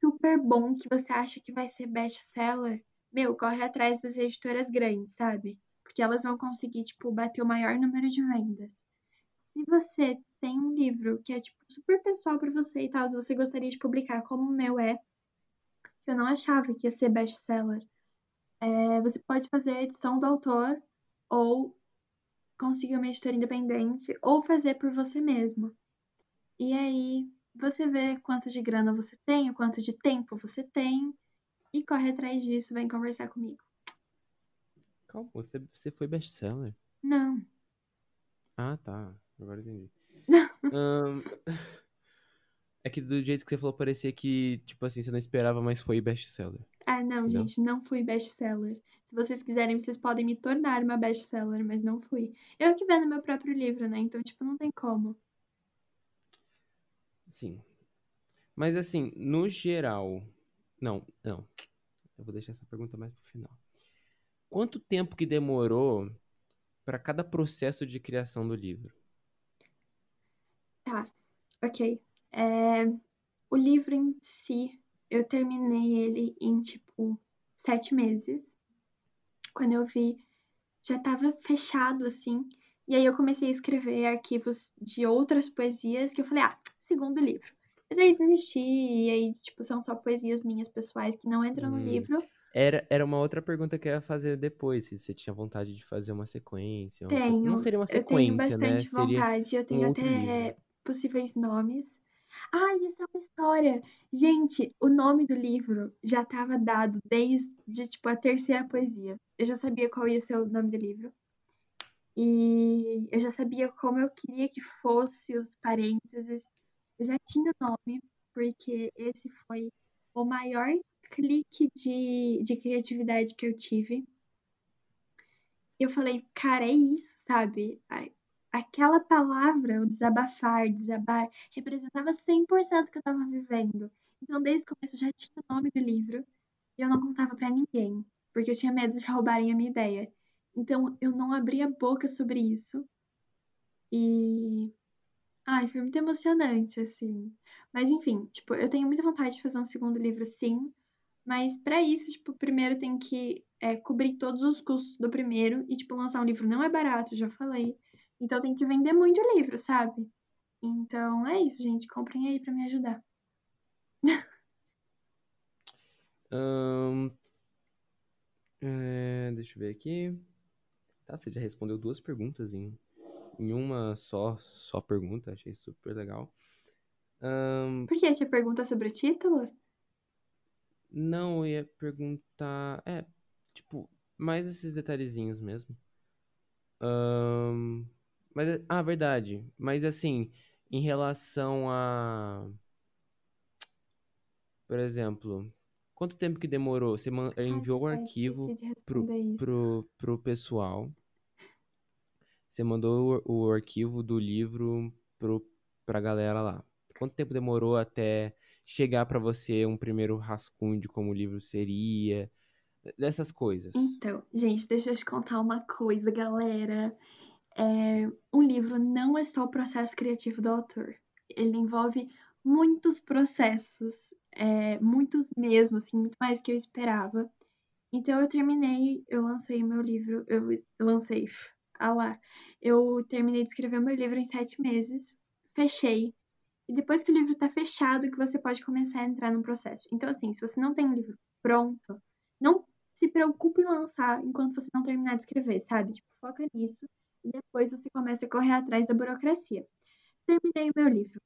super bom que você acha que vai ser best-seller, meu, corre atrás das editoras grandes, sabe? Porque elas vão conseguir, tipo, bater o maior número de vendas se você tem um livro que é tipo super pessoal para você e tal, se você gostaria de publicar como o meu é, que eu não achava que ia ser best-seller, é, você pode fazer a edição do autor ou conseguir uma editora independente ou fazer por você mesmo. E aí você vê quanto de grana você tem, o quanto de tempo você tem e corre atrás disso, vem conversar comigo. Calma, você, você foi best-seller? Não. Ah, tá. Agora entendi. um, é que do jeito que você falou, parecia que, tipo assim, você não esperava, mas foi best-seller. Ah, não, não, gente, não fui best-seller. Se vocês quiserem, vocês podem me tornar uma best-seller, mas não fui. Eu que vendo meu próprio livro, né? Então, tipo, não tem como. Sim. Mas, assim, no geral, Não, não. Eu vou deixar essa pergunta mais pro final. Quanto tempo que demorou para cada processo de criação do livro? Tá, ok. É, o livro em si, eu terminei ele em tipo sete meses. Quando eu vi, já estava fechado assim. E aí eu comecei a escrever arquivos de outras poesias que eu falei, ah, segundo livro. Mas aí desisti, e aí, tipo, são só poesias minhas pessoais que não entram no Hum. livro. Era, era uma outra pergunta que eu ia fazer depois, se você tinha vontade de fazer uma sequência. uma Tenho. Não seria uma Eu tenho sequência, né? bastante Seria vontade. Eu tenho um até possíveis nomes. Ah, isso é uma história. Gente, o nome do livro já estava dado desde, tipo, a terceira poesia. Eu já sabia qual ia ser o nome do livro. E eu já sabia como eu queria que fosse os parênteses. Eu já tinha o nome, porque esse foi o maior clique de, de criatividade que eu tive. Eu falei, cara, é isso, sabe? Aquela palavra, o desabafar, desabar, representava 100% do que eu tava vivendo. Então, desde o começo, já tinha o nome do livro e eu não contava pra ninguém, porque eu tinha medo de roubarem a minha ideia. Então, eu não abria a boca sobre isso. E. Ai, foi muito emocionante, assim. Mas, enfim, tipo, eu tenho muita vontade de fazer um segundo livro, sim. Mas pra isso, tipo, primeiro tem que é, cobrir todos os custos do primeiro. E, tipo, lançar um livro não é barato, já falei. Então tem que vender muito livro, sabe? Então é isso, gente. Comprem aí pra me ajudar. Ahn, é, deixa eu ver aqui. Tá, você já respondeu duas perguntas em, em uma só, só pergunta. Achei super legal. Ahn, Por que tinha pergunta sobre o título? Não, eu ia perguntar. É, tipo, mais esses detalhezinhos mesmo. Ahn, mas, é- ah, verdade. Mas assim, em relação a. Por exemplo, quanto tempo que demorou? Você man- Ai, enviou o ai, arquivo pro, isso. pro, pro pessoal. Você mandou o, o arquivo do livro pro, pra galera lá. Quanto tempo demorou até chegar pra você um primeiro rascunho de como o livro seria? Dessas coisas. Então, gente, deixa eu te contar uma coisa, galera. É, um livro não é só o processo criativo do autor. Ele envolve muitos processos, é, muitos mesmo, assim, muito mais do que eu esperava. Então eu terminei, eu lancei meu livro, eu, eu lancei, ah lá, eu terminei de escrever meu livro em sete meses, fechei. E depois que o livro tá fechado, que você pode começar a entrar no processo. Então, assim, se você não tem um livro pronto, não se preocupe em lançar enquanto você não terminar de escrever, sabe? Tipo, foca nisso e depois você começa a correr atrás da burocracia. Terminei o meu livro.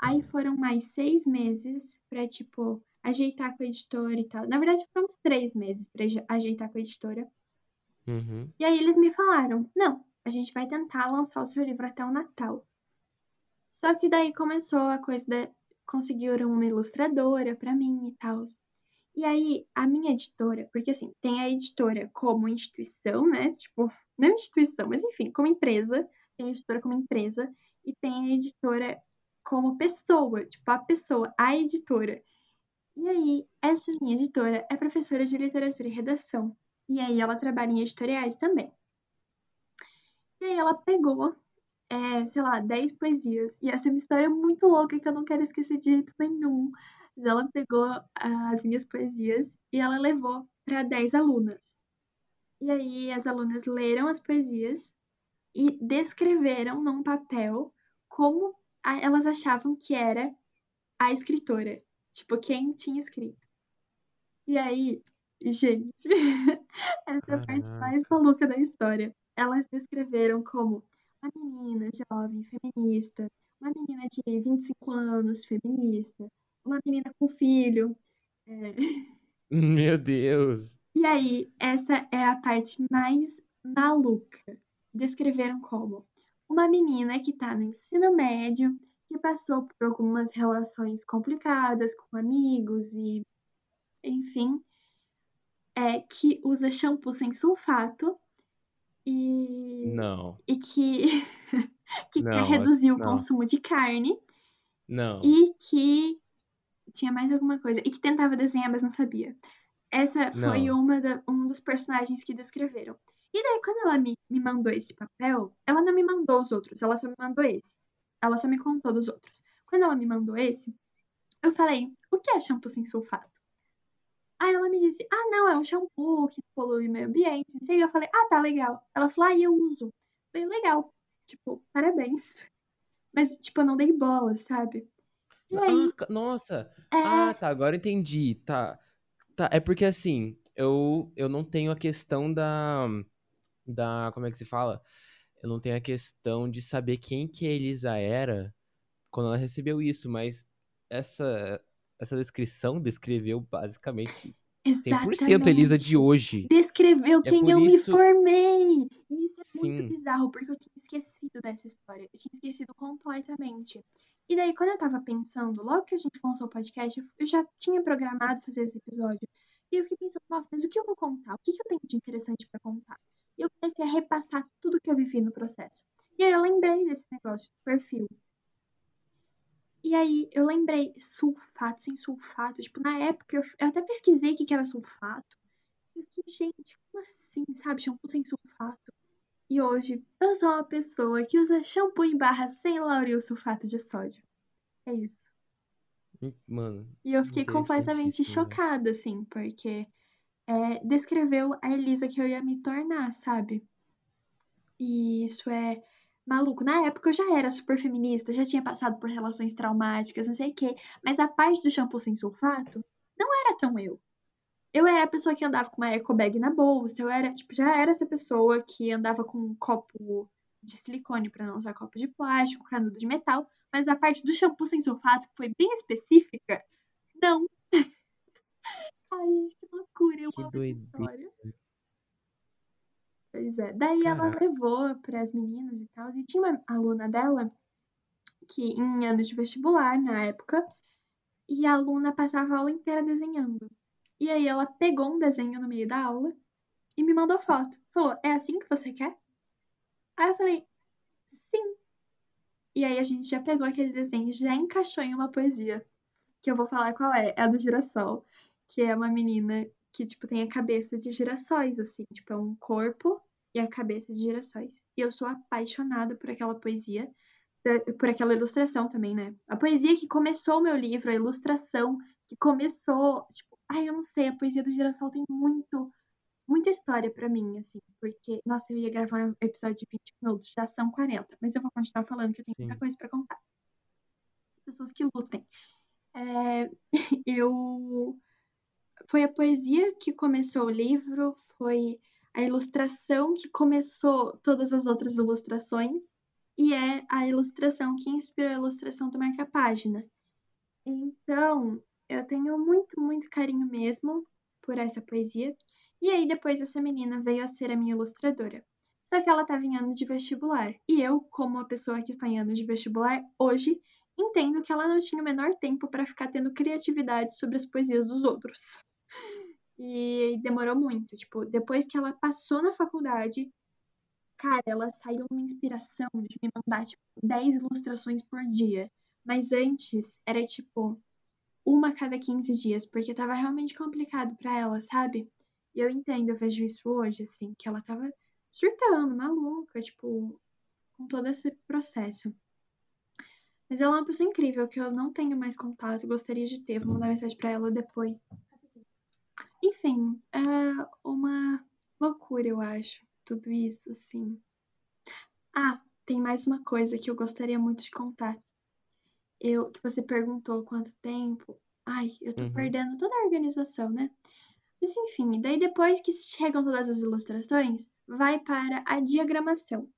Aí foram mais seis meses pra, tipo, ajeitar com a editora e tal. Na verdade, foram uns três meses pra aje- ajeitar com a editora. Uhum. E aí eles me falaram: não, a gente vai tentar lançar o seu livro até o Natal. Só que daí começou a coisa da. Conseguiram uma ilustradora pra mim e tal. E aí, a minha editora, porque assim, tem a editora como instituição, né? Tipo, não instituição, mas enfim, como empresa. Tem a editora como empresa e tem a editora como pessoa, tipo, a pessoa, a editora. E aí, essa minha editora é professora de literatura e redação. E aí, ela trabalha em editoriais também. E aí, ela pegou, é, sei lá, 10 poesias. E essa é uma história muito louca que eu não quero esquecer de jeito nenhum. Mas ela pegou as minhas poesias e ela levou para 10 alunas. E aí, as alunas leram as poesias e descreveram num papel como a- elas achavam que era a escritora. Tipo, quem tinha escrito. E aí, gente, essa é a parte mais maluca da história. Elas descreveram como uma menina jovem, feminista, uma menina de 25 anos, feminista, uma menina com filho. é. Meu Deus. E aí, essa é a parte mais maluca. Descreveram como uma menina que tá no ensino médio, que passou por algumas relações complicadas com amigos e, enfim, é que usa shampoo sem sulfato e, Não, e que, que quer não, reduzir o não, consumo de carne não. e que tinha mais alguma coisa. E que tentava desenhar, mas não sabia. Essa foi Não. uma da- um dos personagens que descreveram. E daí, quando ela me, me mandou esse papel, ela não me mandou os outros, ela só me mandou esse. Ela só me contou dos outros. Quando ela me mandou esse, eu falei, o que é shampoo sem sulfato? Aí ela me disse, ah, não, é um shampoo que polui o meio ambiente, não sei. E eu falei, ah, tá, legal. Ela falou, ah, eu uso. Eu falei, legal. Tipo, parabéns. Mas, tipo, eu não dei bola, sabe? E aí, Ah, nossa! é, Ah, tá, agora eu entendi. Tá. Tá, é porque assim, eu, eu não tenho a questão da, da. Como é que se fala? Eu não tenho a questão de saber quem que a Elisa era quando ela recebeu isso, mas essa, essa descrição descreveu basicamente 100% a Elisa de hoje. Descreveu É quem eu me isso. formei. E isso é muito Sim. bizarro, porque eu tinha esquecido dessa história. Eu tinha esquecido completamente. E daí, quando eu tava pensando, logo que a gente lançou o podcast, eu já tinha programado fazer esse episódio. E eu fiquei pensando, nossa, mas o que eu vou contar? O que, que eu tenho de interessante pra contar? E eu comecei a repassar tudo que eu vivi no processo. E aí eu lembrei desse negócio do perfil. E aí eu lembrei, sulfato sem sulfato. Tipo, na época eu, eu até pesquisei o que, que era sulfato. Eu fiquei, gente, como assim, sabe? Shampoo sem sulfato. E hoje eu sou uma pessoa que usa shampoo em barra sem lauril sulfato de sódio. É isso. Mano, E eu fiquei completamente interessantíssimo. chocada, assim, porque é, descreveu a Elisa que eu ia me tornar, sabe? E isso é maluco. Na época eu já era super feminista, já tinha passado por relações traumáticas, não sei o quê. Mas a parte do shampoo sem sulfato não era tão eu. Eu era a pessoa que andava com uma eco bag na bolsa, eu era, tipo, já era essa pessoa que andava com um copo de silicone pra não usar copo de plástico, canudo de metal, mas a parte do shampoo sem sulfato, que foi bem específica, não. Ai, gente, que loucura, eu Que amo essa história. Pois é. Daí ela Caraca. levou para as meninas e tal. E tinha uma aluna dela que em ano de vestibular, na época, e a aluna passava a aula inteira desenhando. E aí ela pegou um desenho no meio da aula e me mandou foto. Falou, é assim que você quer? Aí eu falei, sim. E aí a gente já pegou aquele desenho já encaixou em uma poesia. Que eu vou falar qual é. É a do girassol. Que é uma menina que, tipo, tem a cabeça de girassóis, assim. Tipo, é um corpo e a cabeça de girassóis. E eu sou apaixonada por aquela poesia. eh, Por aquela ilustração também, né? A poesia que começou o meu livro, a ilustração que começou. Tipo, ai, eu não sei, a poesia do girassol tem muito. Muita história pra mim, assim, porque, nossa, eu ia gravar um episódio de 20 minutos, já são 40, mas eu vou continuar falando que eu tenho muita Sim. coisa pra contar. As pessoas que lutem. É, eu. Foi a poesia que começou o livro, foi a ilustração que começou todas as outras ilustrações, e é a ilustração que inspirou a ilustração do marca-página. Então, eu tenho muito, muito carinho mesmo por essa poesia. E aí, depois, essa menina veio a ser a minha ilustradora. Só que ela estava em ano de vestibular. E eu, como uma pessoa que está em ano de vestibular, hoje entendo que ela não tinha o menor tempo para ficar tendo criatividade sobre as poesias dos outros. E demorou muito. Tipo, depois que ela passou na faculdade, cara, ela saiu uma inspiração de me mandar, tipo, 10 ilustrações por dia. Mas antes, era tipo, uma a cada 15 dias, porque tava realmente complicado pra ela, sabe? E eu entendo, eu vejo isso hoje, assim, que ela tava surtando, maluca, tipo, com todo esse processo. Mas ela é uma pessoa incrível, que eu não tenho mais contato, gostaria de ter, vou mandar mensagem pra ela depois. Enfim, é uma loucura, eu acho, tudo isso, assim. Ah, tem mais uma coisa que eu gostaria muito de contar. Eu, que você perguntou quanto tempo. Ai, eu tô Uhum. perdendo toda a organização, né? Mas enfim, daí depois que chegam todas as ilustrações, vai para a diagramação,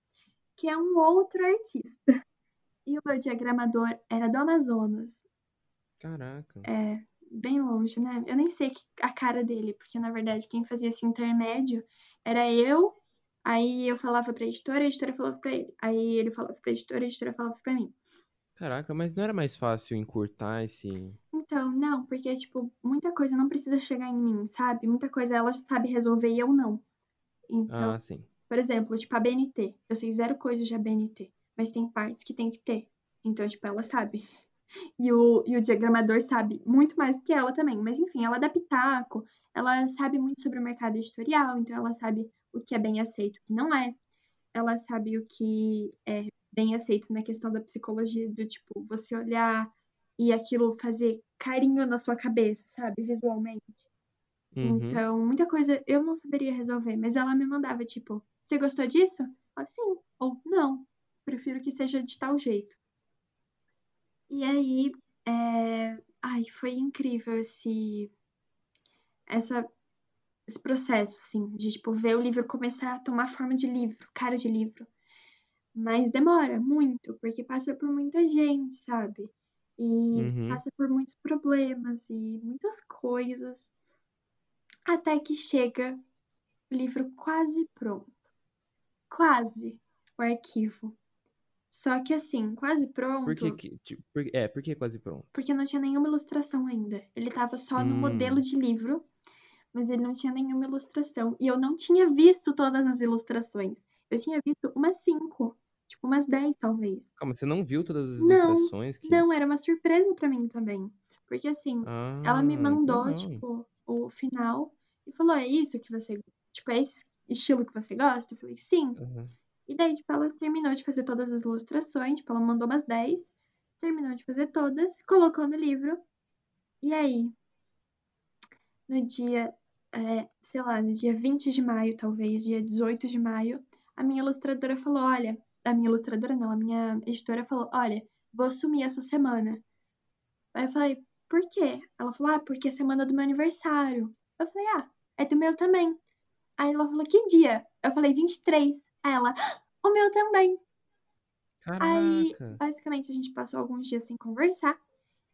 que é um outro artista. E o meu diagramador era do Amazonas, Caraca. é bem longe, né? Eu nem sei a cara dele, porque na verdade quem fazia esse intermédio era eu. Aí eu falava pra editora, a editora falava pra ele. Aí ele falava pra editora, a editora falava pra mim. Caraca, mas não era mais fácil encurtar esse. Então, não, porque, tipo, muita coisa não precisa chegar em mim, sabe? Muita coisa ela sabe resolver e eu não. Então, Ah, sim. por exemplo, tipo, a BNT. Eu sei zero coisa de ABNT, mas tem partes que tem que ter. Então, tipo, ela sabe. E o, e o diagramador sabe muito mais que ela também. Mas enfim, ela dá pitaco, ela sabe muito sobre o mercado editorial, então ela sabe o que é bem aceito e o que não é. Ela sabe o que é bem aceito na questão da psicologia, do tipo, você olhar e aquilo fazer carinho na sua cabeça, sabe, visualmente. Uhum. Então, muita coisa eu não saberia resolver, mas ela me mandava, tipo, você gostou disso? Eu, sim, ou não, prefiro que seja de tal jeito. E aí, é... ai, foi incrível esse, essa, esse processo, assim, de, tipo, ver o livro começar a tomar forma de livro, cara de livro. Mas demora muito, porque passa por muita gente, sabe? E Uhum. passa por muitos problemas e muitas coisas. Até que chega o livro quase pronto. Quase o arquivo. Só que assim, quase pronto, Por que, que tipo, por- é, por que quase pronto? porque não tinha nenhuma ilustração ainda. Ele tava só no Hum. modelo de livro, mas ele não tinha nenhuma ilustração. E eu não tinha visto todas as ilustrações. Eu tinha visto umas cinco, tipo umas dez talvez. Calma, você não viu todas as Não, ilustrações que... Não, era uma surpresa pra mim também. Porque assim, Ah, ela me que mandou, legal. tipo, o final e falou: é isso que você. Tipo, é esse estilo que você gosta? Eu falei, sim. Aham. E daí, tipo, ela terminou de fazer todas as ilustrações, tipo, ela mandou umas 10, terminou de fazer todas, colocou no livro. E aí, no dia, é, sei lá, no dia 20 de maio, talvez, dia 18 de maio, a minha ilustradora falou: olha, a minha ilustradora não, a minha editora falou: olha, vou sumir essa semana. Aí eu falei: por quê? Ela falou: ah, porque é semana do meu aniversário. Eu falei: ah, é do meu também. Aí ela falou: que dia? Eu falei: 23. Aí ela: o meu também. Aí, Caraca. basicamente, a gente passou alguns dias sem conversar.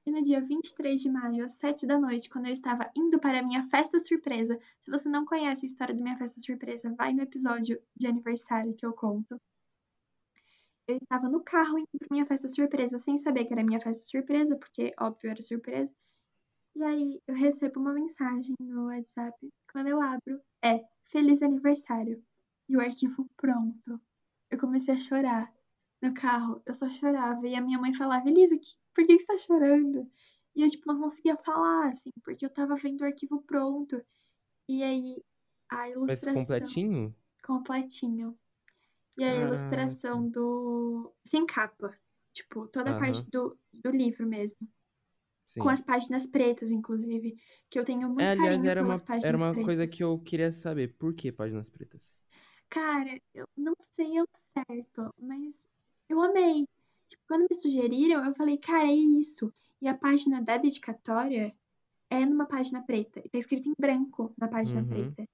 E no dia 23 de maio, às 7 da noite, quando eu estava indo para a minha festa surpresa, se você não conhece a história da minha festa surpresa, vai no episódio de aniversário que eu conto. Eu estava no carro indo para minha festa surpresa, sem saber que era minha festa surpresa, porque, óbvio, era surpresa. E aí eu recebo uma mensagem no WhatsApp. Quando eu abro, é Feliz aniversário. E o arquivo pronto. Eu comecei a chorar no carro, eu só chorava. E a minha mãe falava, Elisa, que- por que você tá chorando? E eu, tipo, não conseguia falar, assim, porque eu tava vendo o arquivo pronto. E aí, a Mas ilustração completinho? completinho. E a Caraca. ilustração do. sem capa. Tipo, toda a Aham. parte do, do livro mesmo. Sim. Com as páginas pretas, inclusive. Que eu tenho muito É, aliás, carinho era uma, era uma pretas. coisa que eu queria saber. Por que páginas pretas? Cara, eu não sei ao certo, mas eu amei. Tipo, quando me sugeriram, eu falei, cara, é isso. E a página da dedicatória é numa página preta. E tá escrito em branco na página Uhum. preta.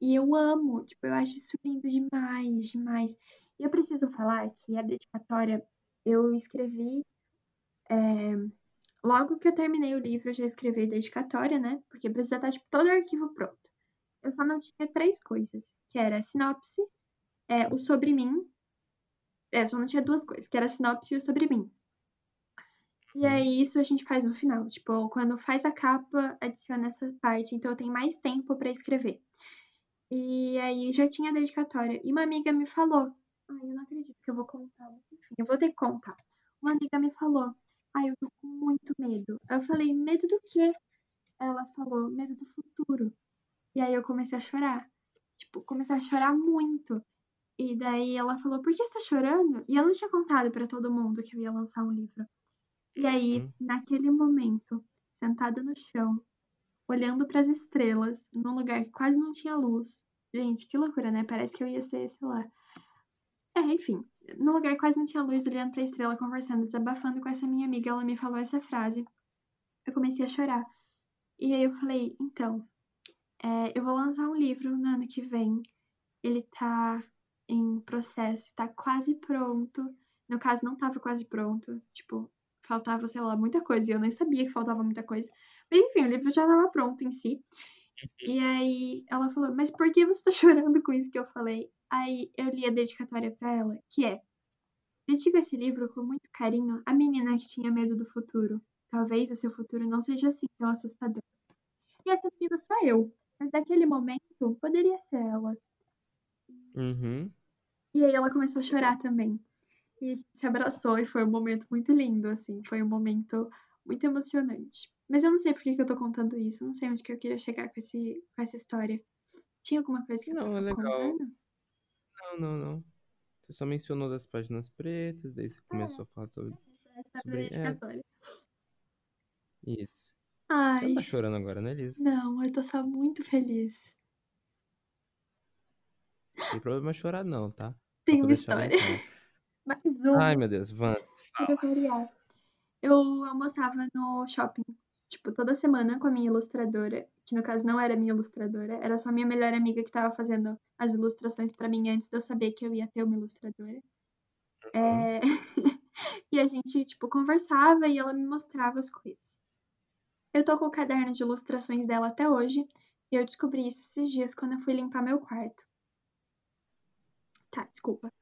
E eu amo, tipo, eu acho isso lindo demais, demais. E eu preciso falar que a dedicatória eu escrevi. é, Logo que eu terminei o livro, eu já escrevi a dedicatória, né? Porque precisa estar, tipo, todo o arquivo pronto. Eu só não tinha três coisas, que era a sinopse, é, o sobre mim. É, só não tinha duas coisas, que era a sinopse e o sobre mim. E Hum. aí, isso a gente faz no final. Tipo, quando faz a capa, adiciona essa parte. Então, eu tenho mais tempo pra escrever. E aí, já tinha a dedicatória. E uma amiga me falou. Ai, eu não acredito que eu vou contar. Mas enfim, eu vou ter que contar. Uma amiga me falou. Ai, eu tô com muito medo. Eu falei, medo do quê? Ela falou, medo do futuro. E aí, eu comecei a chorar. Tipo, comecei a chorar muito. E daí ela falou, por que você tá chorando? E eu não tinha contado pra todo mundo que eu ia lançar um livro. E aí, Uhum. naquele momento, sentada no chão, olhando pras estrelas, num lugar que quase não tinha luz. Gente, que loucura, né? Parece que eu ia ser, sei lá. É, enfim, num lugar que quase não tinha luz, olhando pra estrela, conversando, desabafando com essa minha amiga, ela me falou essa frase. Eu comecei a chorar. E aí eu falei, então, é, eu vou lançar um livro no ano que vem. Ele tá em processo, tá quase pronto. No caso, não tava quase pronto. Tipo, faltava, sei lá, muita coisa. E eu nem sabia que faltava muita coisa. Mas enfim, o livro já tava pronto em si. E aí ela falou, mas por que você tá chorando com isso que eu falei? Aí eu li a dedicatória pra ela, que é Dedico esse livro com muito carinho à menina que tinha medo do futuro. Talvez o seu futuro não seja assim tão assustador. E essa menina sou eu. Mas naquele momento, poderia ser ela. Uhum. E aí ela começou a chorar também. E a gente se abraçou e foi um momento muito lindo, assim. Foi um momento muito emocionante. Mas eu não sei por que, que eu tô contando isso. Eu não sei onde que eu queria chegar com, esse, com essa história. Tinha alguma coisa que eu Não, tava é legal. contando? Não, não, não. Você só mencionou das páginas pretas, daí você começou a falar sobre Essa Sobre- é. dedicatória. Você Ai, não tá chorando agora, né, Liz? não, eu tô só muito feliz. Não tem problema chorar, não, tá? Tem uma história. Mais uma. Ai, meu Deus, Van. Eu almoçava no shopping, tipo, toda semana com a minha ilustradora, que no caso não era minha ilustradora, era só minha melhor amiga que tava fazendo as ilustrações pra mim antes de eu saber que eu ia ter uma ilustradora. É, e a gente, tipo, conversava e ela me mostrava as coisas. Eu tô com o caderno de ilustrações dela até hoje, e eu descobri isso esses dias quando eu fui limpar meu quarto. Tá, desculpa.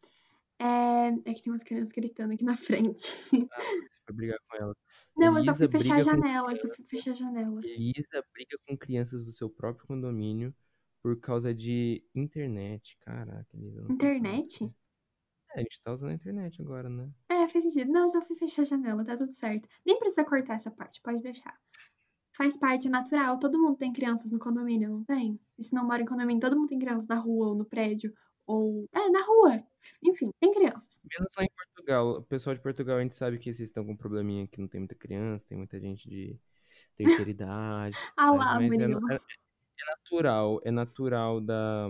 É, é que tem umas crianças gritando aqui na frente. Você foi brigar com ela. Não, eu só Elisa fui fechar a janela, eu só fui fechar a janela. Elisa briga com crianças do seu próprio condomínio por causa de internet. Caraca, Elisa. Internet? É, a gente tá usando a internet agora, né? É, faz sentido. Não, eu só fui fechar a janela, tá tudo certo. Nem precisa cortar essa parte, pode deixar. Faz parte, é natural. Todo mundo tem crianças no condomínio, não tem? E se não mora em condomínio, todo mundo tem crianças na rua ou no prédio. Ou. É, na rua. Enfim, tem crianças. Menos lá em Portugal. O pessoal de Portugal, a gente sabe que vocês estão com um probleminha que não tem muita criança, tem muita gente de terceira idade. Ah lá, mas é, é- é natural, é natural da,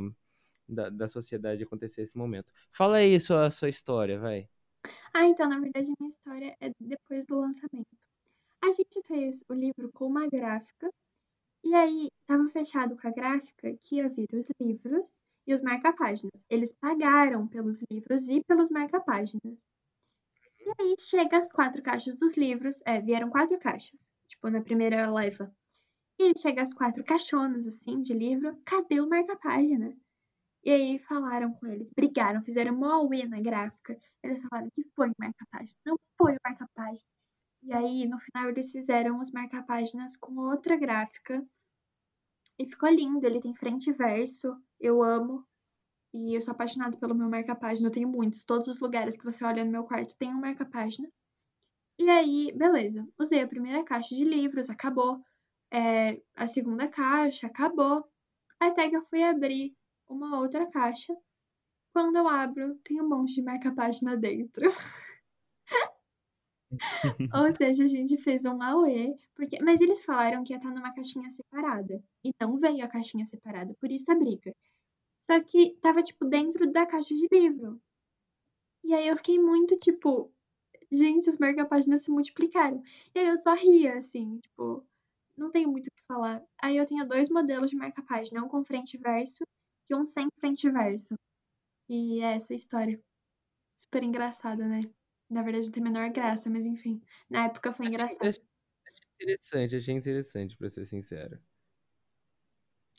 da, da sociedade acontecer esse momento. Fala aí sua, sua história, vai. Ah, então, na verdade, a minha história é depois do lançamento. A gente fez o livro com uma gráfica, e aí tava fechado com a gráfica que ia vir os livros e os marca-páginas. Eles pagaram pelos livros e pelos marca-páginas. E aí chega as quatro caixas dos livros, é, vieram quatro caixas, tipo, na primeira leva. E chega as quatro caixonas, assim, de livro, cadê o marca-página? E aí falaram com eles, brigaram, fizeram mó auê na gráfica. Eles falaram que foi o marca-página, não foi o marca-página. E aí, no final, eles fizeram os marca-páginas com outra gráfica. E ficou lindo, ele tem frente e verso, eu amo. E eu sou apaixonada pelo meu marca-página, eu tenho muitos. Todos os lugares que você olha no meu quarto tem um marca-página. E aí, beleza. Usei a primeira caixa de livros, acabou. É, a segunda caixa, acabou. Até que eu fui abrir uma outra caixa. Quando eu abro, tem um monte de marca-página dentro. Ou seja, a gente fez um auê, porque... mas eles falaram que ia estar numa caixinha separada. E não veio a caixinha separada, por isso a briga. Só que tava, tipo, dentro da caixa de livro. E aí eu fiquei muito, tipo, gente, os marca-páginas se multiplicaram. E aí eu só ria, assim, tipo, não tenho muito o que falar. Aí eu tinha dois modelos de marca-página, um com frente e verso e um sem frente e verso. E é essa história. Super engraçada, né? Na verdade não tem a menor graça, mas enfim. Na época foi Achei- engraçado. achei interessante, achei interessante, pra ser sincero.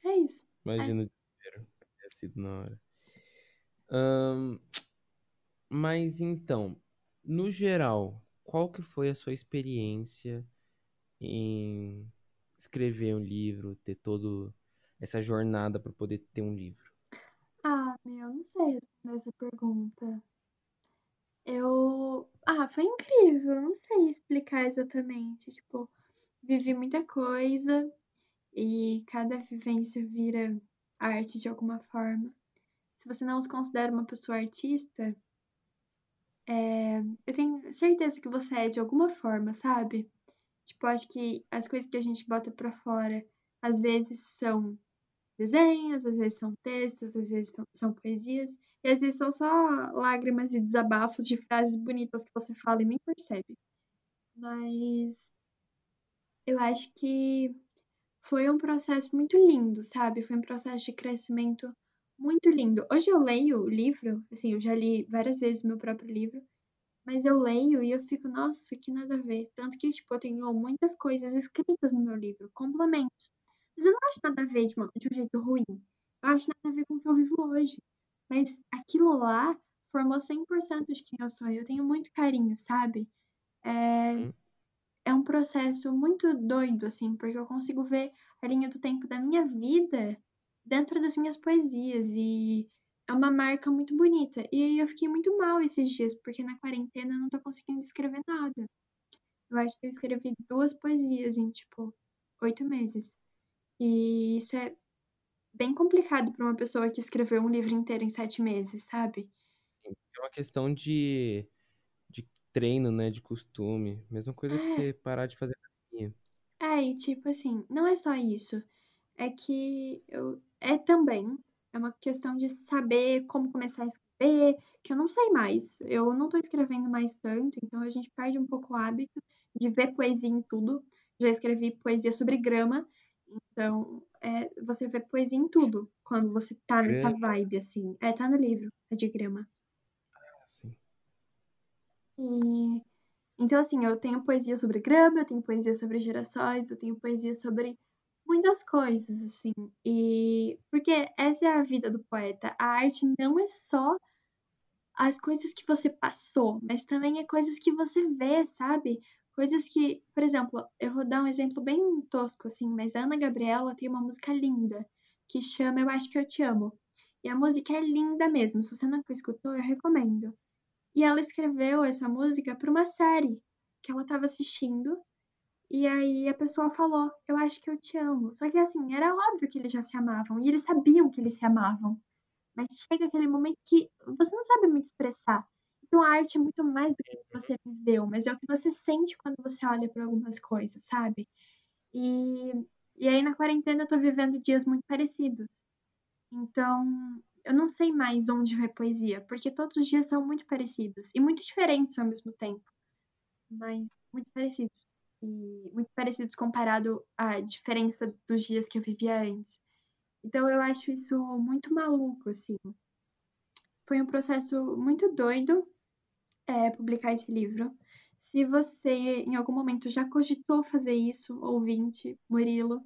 É isso. Imagina o desespero que teria sido na hora. Mas então, no geral, qual que foi a sua experiência em escrever um livro, ter todo essa jornada para poder ter um livro? Ah, meu, não sei responder essa pergunta. Eu. Ah, foi incrível. Não sei explicar exatamente. Tipo, vivi muita coisa e cada vivência vira arte de alguma forma. Se você não se considera uma pessoa artista, é, eu tenho certeza que você é de alguma forma, sabe? Tipo, acho que as coisas que a gente bota pra fora às vezes são desenhos, às vezes são textos, às vezes são poesias, e às vezes são só lágrimas e desabafos de frases bonitas que você fala e nem percebe. Mas eu acho que foi um processo muito lindo, sabe? Foi um processo de crescimento muito lindo. Hoje eu leio o livro, assim, eu já li várias vezes meu próprio livro, mas eu leio e eu fico, nossa, que nada a ver. Tanto que, tipo, eu tenho muitas coisas escritas no meu livro, complementos. Mas eu não acho nada a ver de, uma- de um jeito ruim. Eu acho nada a ver com o que eu vivo hoje. Mas aquilo lá formou 100% de quem eu sou. Eu tenho muito carinho, sabe? É, Hum. é um processo muito doido, assim, porque eu consigo ver a linha do tempo da minha vida dentro das minhas poesias. E é uma marca muito bonita. E aí eu fiquei muito mal esses dias, porque na quarentena eu não tô conseguindo escrever nada. Eu acho que eu escrevi duas poesias em, tipo, oito meses. E isso é bem complicado para uma pessoa que escreveu um livro inteiro em sete meses, sabe? É uma questão de, de treino, né? De costume. Mesma coisa que É, você parar de fazer academia. é, e tipo assim, não é só isso. É que eu. É também. É uma questão de saber como começar a escrever, que eu não sei mais. Eu não tô escrevendo mais tanto, então a gente perde um pouco o hábito de ver poesia em tudo. Já escrevi poesia sobre grama, então é, você vê poesia em tudo quando você tá nessa Grama, vibe, assim. É, tá no livro, é de grama. assim. E então, assim, eu tenho poesia sobre grama, eu tenho poesia sobre girassóis, eu tenho poesia sobre muitas coisas, assim. E porque essa é a vida do poeta. A arte não é só as coisas que você passou, mas também é coisas que você vê, sabe? Coisas que, por exemplo, eu vou dar um exemplo bem tosco, assim, mas a Ana Gabriela tem uma música linda que chama Eu Acho Que Eu Te Amo. E a música é linda mesmo. Se você nunca escutou, eu recomendo. E ela escreveu essa música para uma série que ela estava assistindo. E aí a pessoa falou: Eu acho que eu te amo. Só que assim, era óbvio que eles já se amavam. E eles sabiam que eles se amavam. Mas chega aquele momento que você não sabe muito expressar. Então a arte é muito mais do que você viveu, mas é o que você sente quando você olha para algumas coisas, sabe? E, e aí na quarentena eu tô vivendo dias muito parecidos. Então, eu não sei mais onde vai poesia, porque todos os dias são muito parecidos e muito diferentes ao mesmo tempo, mas muito parecidos. E muito parecidos comparado à diferença dos dias que eu vivia antes. Então, eu acho isso muito maluco, assim. Foi um processo muito doido é, publicar esse livro. Se você em algum momento já cogitou fazer isso, ouvinte, Murilo,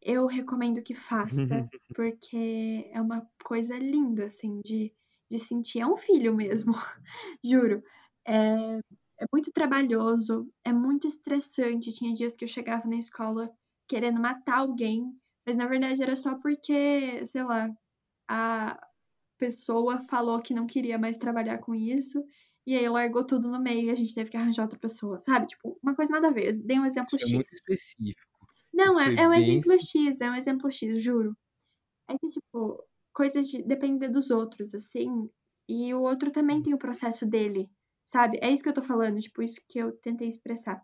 eu recomendo que faça, porque é uma coisa linda, assim, de, de sentir. É um filho mesmo, juro. É, é muito trabalhoso, é muito estressante. Tinha dias que eu chegava na escola querendo matar alguém, mas na verdade era só porque, sei lá, a pessoa falou que não queria mais trabalhar com isso. E aí largou tudo no meio e a gente teve que arranjar outra pessoa, sabe? Tipo, uma coisa nada a ver. Dei um exemplo Isso é muito X. específico. Não, é, é um bem exemplo X, é um exemplo X, juro. É que, tipo, coisas de depender dos outros, assim, e o outro também tem o processo dele, sabe? É isso que eu tô falando, tipo, isso que eu tentei expressar.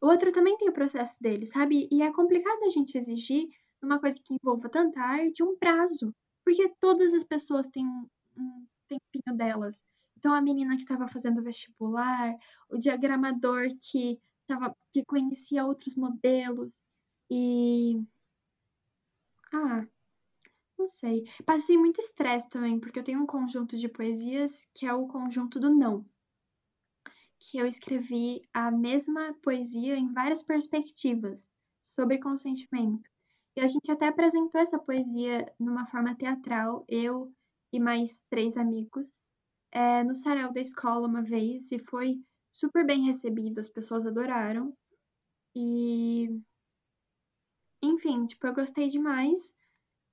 O outro também tem o processo dele, sabe? E é complicado a gente exigir, numa coisa que envolva tanta arte, um prazo. Porque todas as pessoas têm um tempinho delas. Então, a menina que estava fazendo vestibular, o diagramador que, tava, que conhecia outros modelos. E. Ah, não sei. Passei muito estresse também, porque eu tenho um conjunto de poesias que é o conjunto do não. Que eu escrevi a mesma poesia em várias perspectivas sobre consentimento. E a gente até apresentou essa poesia numa forma teatral, eu e mais três amigos, é, no sarau da escola uma vez, e foi super bem recebido, as pessoas adoraram. E. Enfim, tipo, eu gostei demais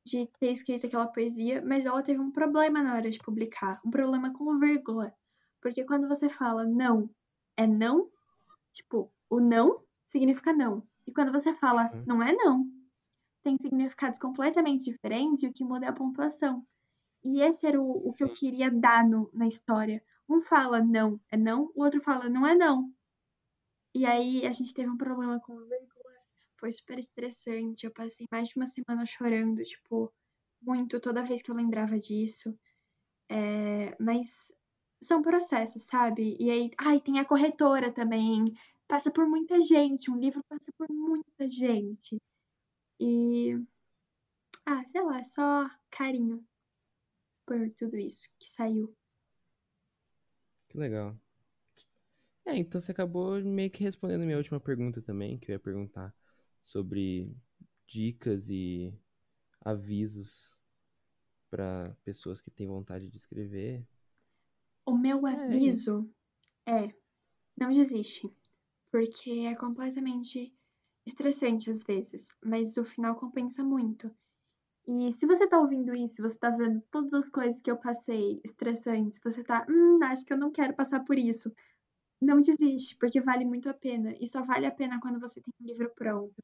de ter escrito aquela poesia, mas ela teve um problema na hora de publicar, um problema com vírgula. Porque quando você fala não é não, tipo, o não significa não. E quando você fala Uhum. não é não, tem significados completamente diferentes e o que muda é a pontuação. E esse era o, o que eu queria dar no, na história. Um fala não é não, o outro fala não é não. E aí a gente teve um problema com vírgula, foi super estressante. Eu passei mais de uma semana chorando, tipo, muito toda vez que eu lembrava disso. É, mas são processos, sabe? E aí, ai, tem a corretora também. Passa por muita gente, um livro passa por muita gente. E, ah, sei lá, só carinho por tudo isso que saiu. Que legal. É, então você acabou meio que respondendo a minha última pergunta também, que eu ia perguntar sobre dicas e avisos para pessoas que têm vontade de escrever. O meu É aviso é: não desiste, porque é completamente estressante às vezes, mas o final compensa muito. E se você tá ouvindo isso, você tá vendo todas as coisas que eu passei estressantes, você tá, hum, acho que eu não quero passar por isso. Não desiste, porque vale muito a pena. E só vale a pena quando você tem um livro pronto.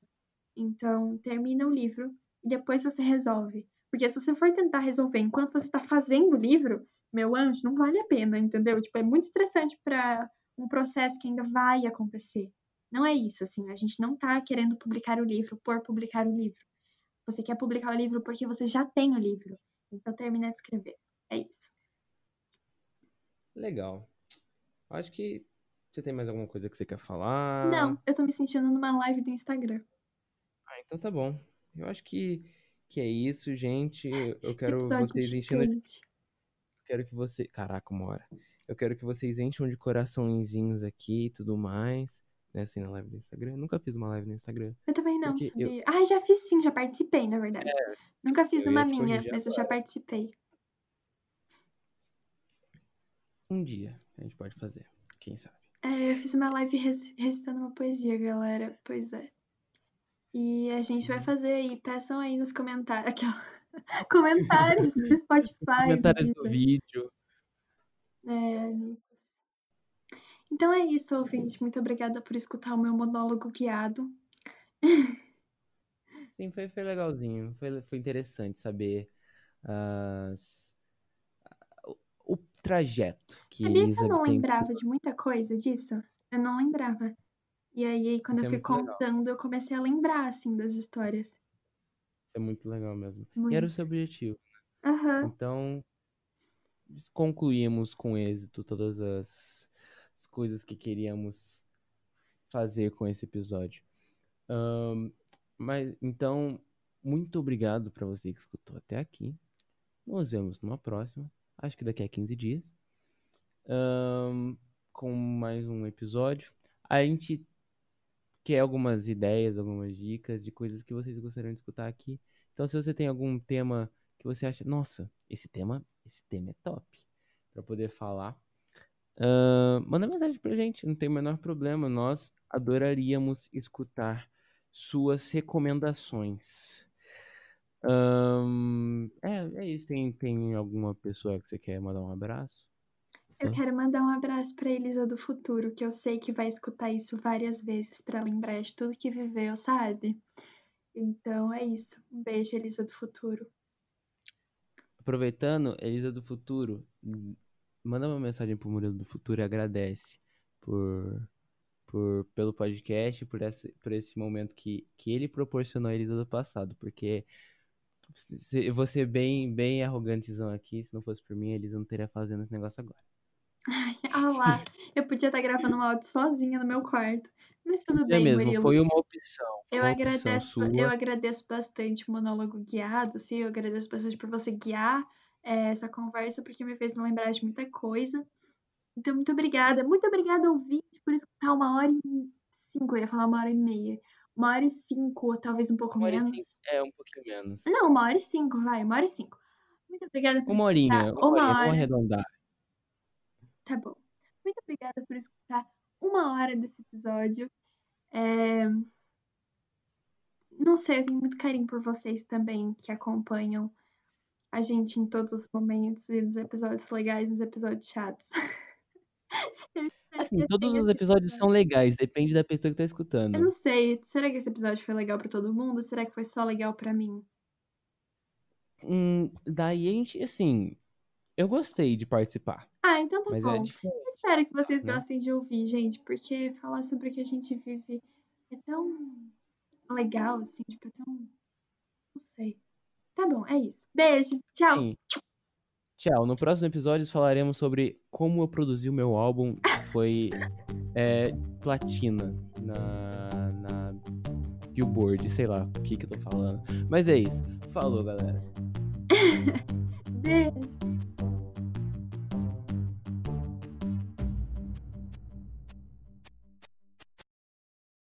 Então, termina o livro e depois você resolve. Porque se você for tentar resolver enquanto você tá fazendo o livro, meu anjo, não vale a pena, entendeu? Tipo, é muito estressante para um processo que ainda vai acontecer. Não é isso, assim, a gente não tá querendo publicar o livro por publicar o livro. Você quer publicar o livro porque você já tem o livro. Então termina de escrever. É isso. Legal. Acho que você tem mais alguma coisa que você quer falar? Não, eu tô me sentindo numa live do Instagram. Ah, então tá bom. Eu acho que, que é isso, gente. Eu quero Episódio vocês enchendo. de- gigante. Quero que você. Caraca, uma hora. Eu quero que vocês encham de coraçõezinhos aqui e tudo mais. Né, assim, na live do Instagram. Nunca fiz uma live no Instagram. Eu também não, Porque eu- sabia? Ah, já fiz sim, já participei, na verdade. Nunca fiz uma minha, mas eu já participei. Um dia a gente pode fazer. Quem sabe? É, eu fiz uma live rec- recitando uma poesia, galera. Pois é. E a gente vai Sim. fazer aí. Peçam aí nos comentários. Aquela... comentários do Spotify. Comentários do vídeo. É. Então é isso, ouvinte. Muito obrigada por escutar o meu monólogo guiado. Sim, foi, foi legalzinho. Foi, foi interessante saber as- o, o trajeto que Sabia que eu não tem. lembrava de muita coisa disso? Eu não lembrava. E aí, quando Isso eu é fui muito legal. contando, eu comecei a lembrar, assim, das histórias. Isso é muito legal mesmo. E Muito. era o seu objetivo. Aham. Então, concluímos com êxito todas as, as coisas que queríamos fazer com esse episódio. Ahn, mas então, muito obrigado para você que escutou até aqui. Nos vemos numa próxima, acho que daqui a 15 dias, ahn, com mais um episódio. A gente quer algumas ideias, algumas dicas de coisas que vocês gostariam de escutar aqui. Então, se você tem algum tema que você acha, nossa, esse tema, esse tema é top, para poder falar, ah, manda mensagem pra gente, não tem o menor problema. Nós adoraríamos escutar suas recomendações. Ahn, é, é isso. Tem, tem alguma pessoa que você quer mandar um abraço? Eu quero mandar um abraço pra Elisa do futuro, que eu sei que vai escutar isso várias vezes pra lembrar de tudo que viveu, sabe? Então é isso. Um beijo, Elisa do futuro. Aproveitando, Elisa do Futuro, manda uma mensagem pro Murilo do Futuro e agradece por, por, pelo podcast, por esse, por esse momento que, que ele proporcionou a Elisa do passado, porque se- eu vou ser bem, bem arrogantezão aqui, se não fosse por mim, a Elisa não teria fazendo esse negócio agora. Ah lá, eu podia estar gravando um áudio sozinha no meu quarto. Mas tudo É bem, mesmo, Murilo. foi uma opção, foi Eu uma opção agradeço, sua. eu agradeço bastante o monólogo guiado, assim, eu agradeço bastante por você guiar eh, essa conversa, porque me fez lembrar de muita coisa. Então, muito obrigada. Muito obrigada, ouvinte, por escutar uma hora e cinco. Eu ia falar uma hora e meia. Uma hora e cinco, ou talvez um pouco Uma hora e menos. cinco, é, um pouquinho menos. Não, uma hora e cinco, vai, uma hora e cinco. Muito obrigada por Uma horinha, escutar uma uma horinha, vamos hora. arredondar. Tá bom. Muito obrigada por escutar uma hora desse episódio. É, Não sei, eu tenho muito carinho por vocês também que acompanham a gente em todos os momentos e nos episódios legais, nos episódios chatos. Eu Assim, todos os episódios são legais, depende da pessoa que tá Eu escutando. não sei, será que esse episódio foi legal pra todo mundo? Será que foi só legal pra mim? Hum, daí a gente, assim, eu gostei de participar, Ah, então tá é bom. Eu espero que vocês né? gostem de ouvir, gente, porque falar sobre o que a gente vive é tão legal, assim, tipo, é tão. Não sei. Tá bom, é isso. Beijo, tchau. Sim. Tchau. No próximo episódio falaremos sobre como eu produzi o meu álbum que foi é, platina na, na Billboard, sei lá o que que eu tô falando. Mas é isso. Falou, galera. Beijo.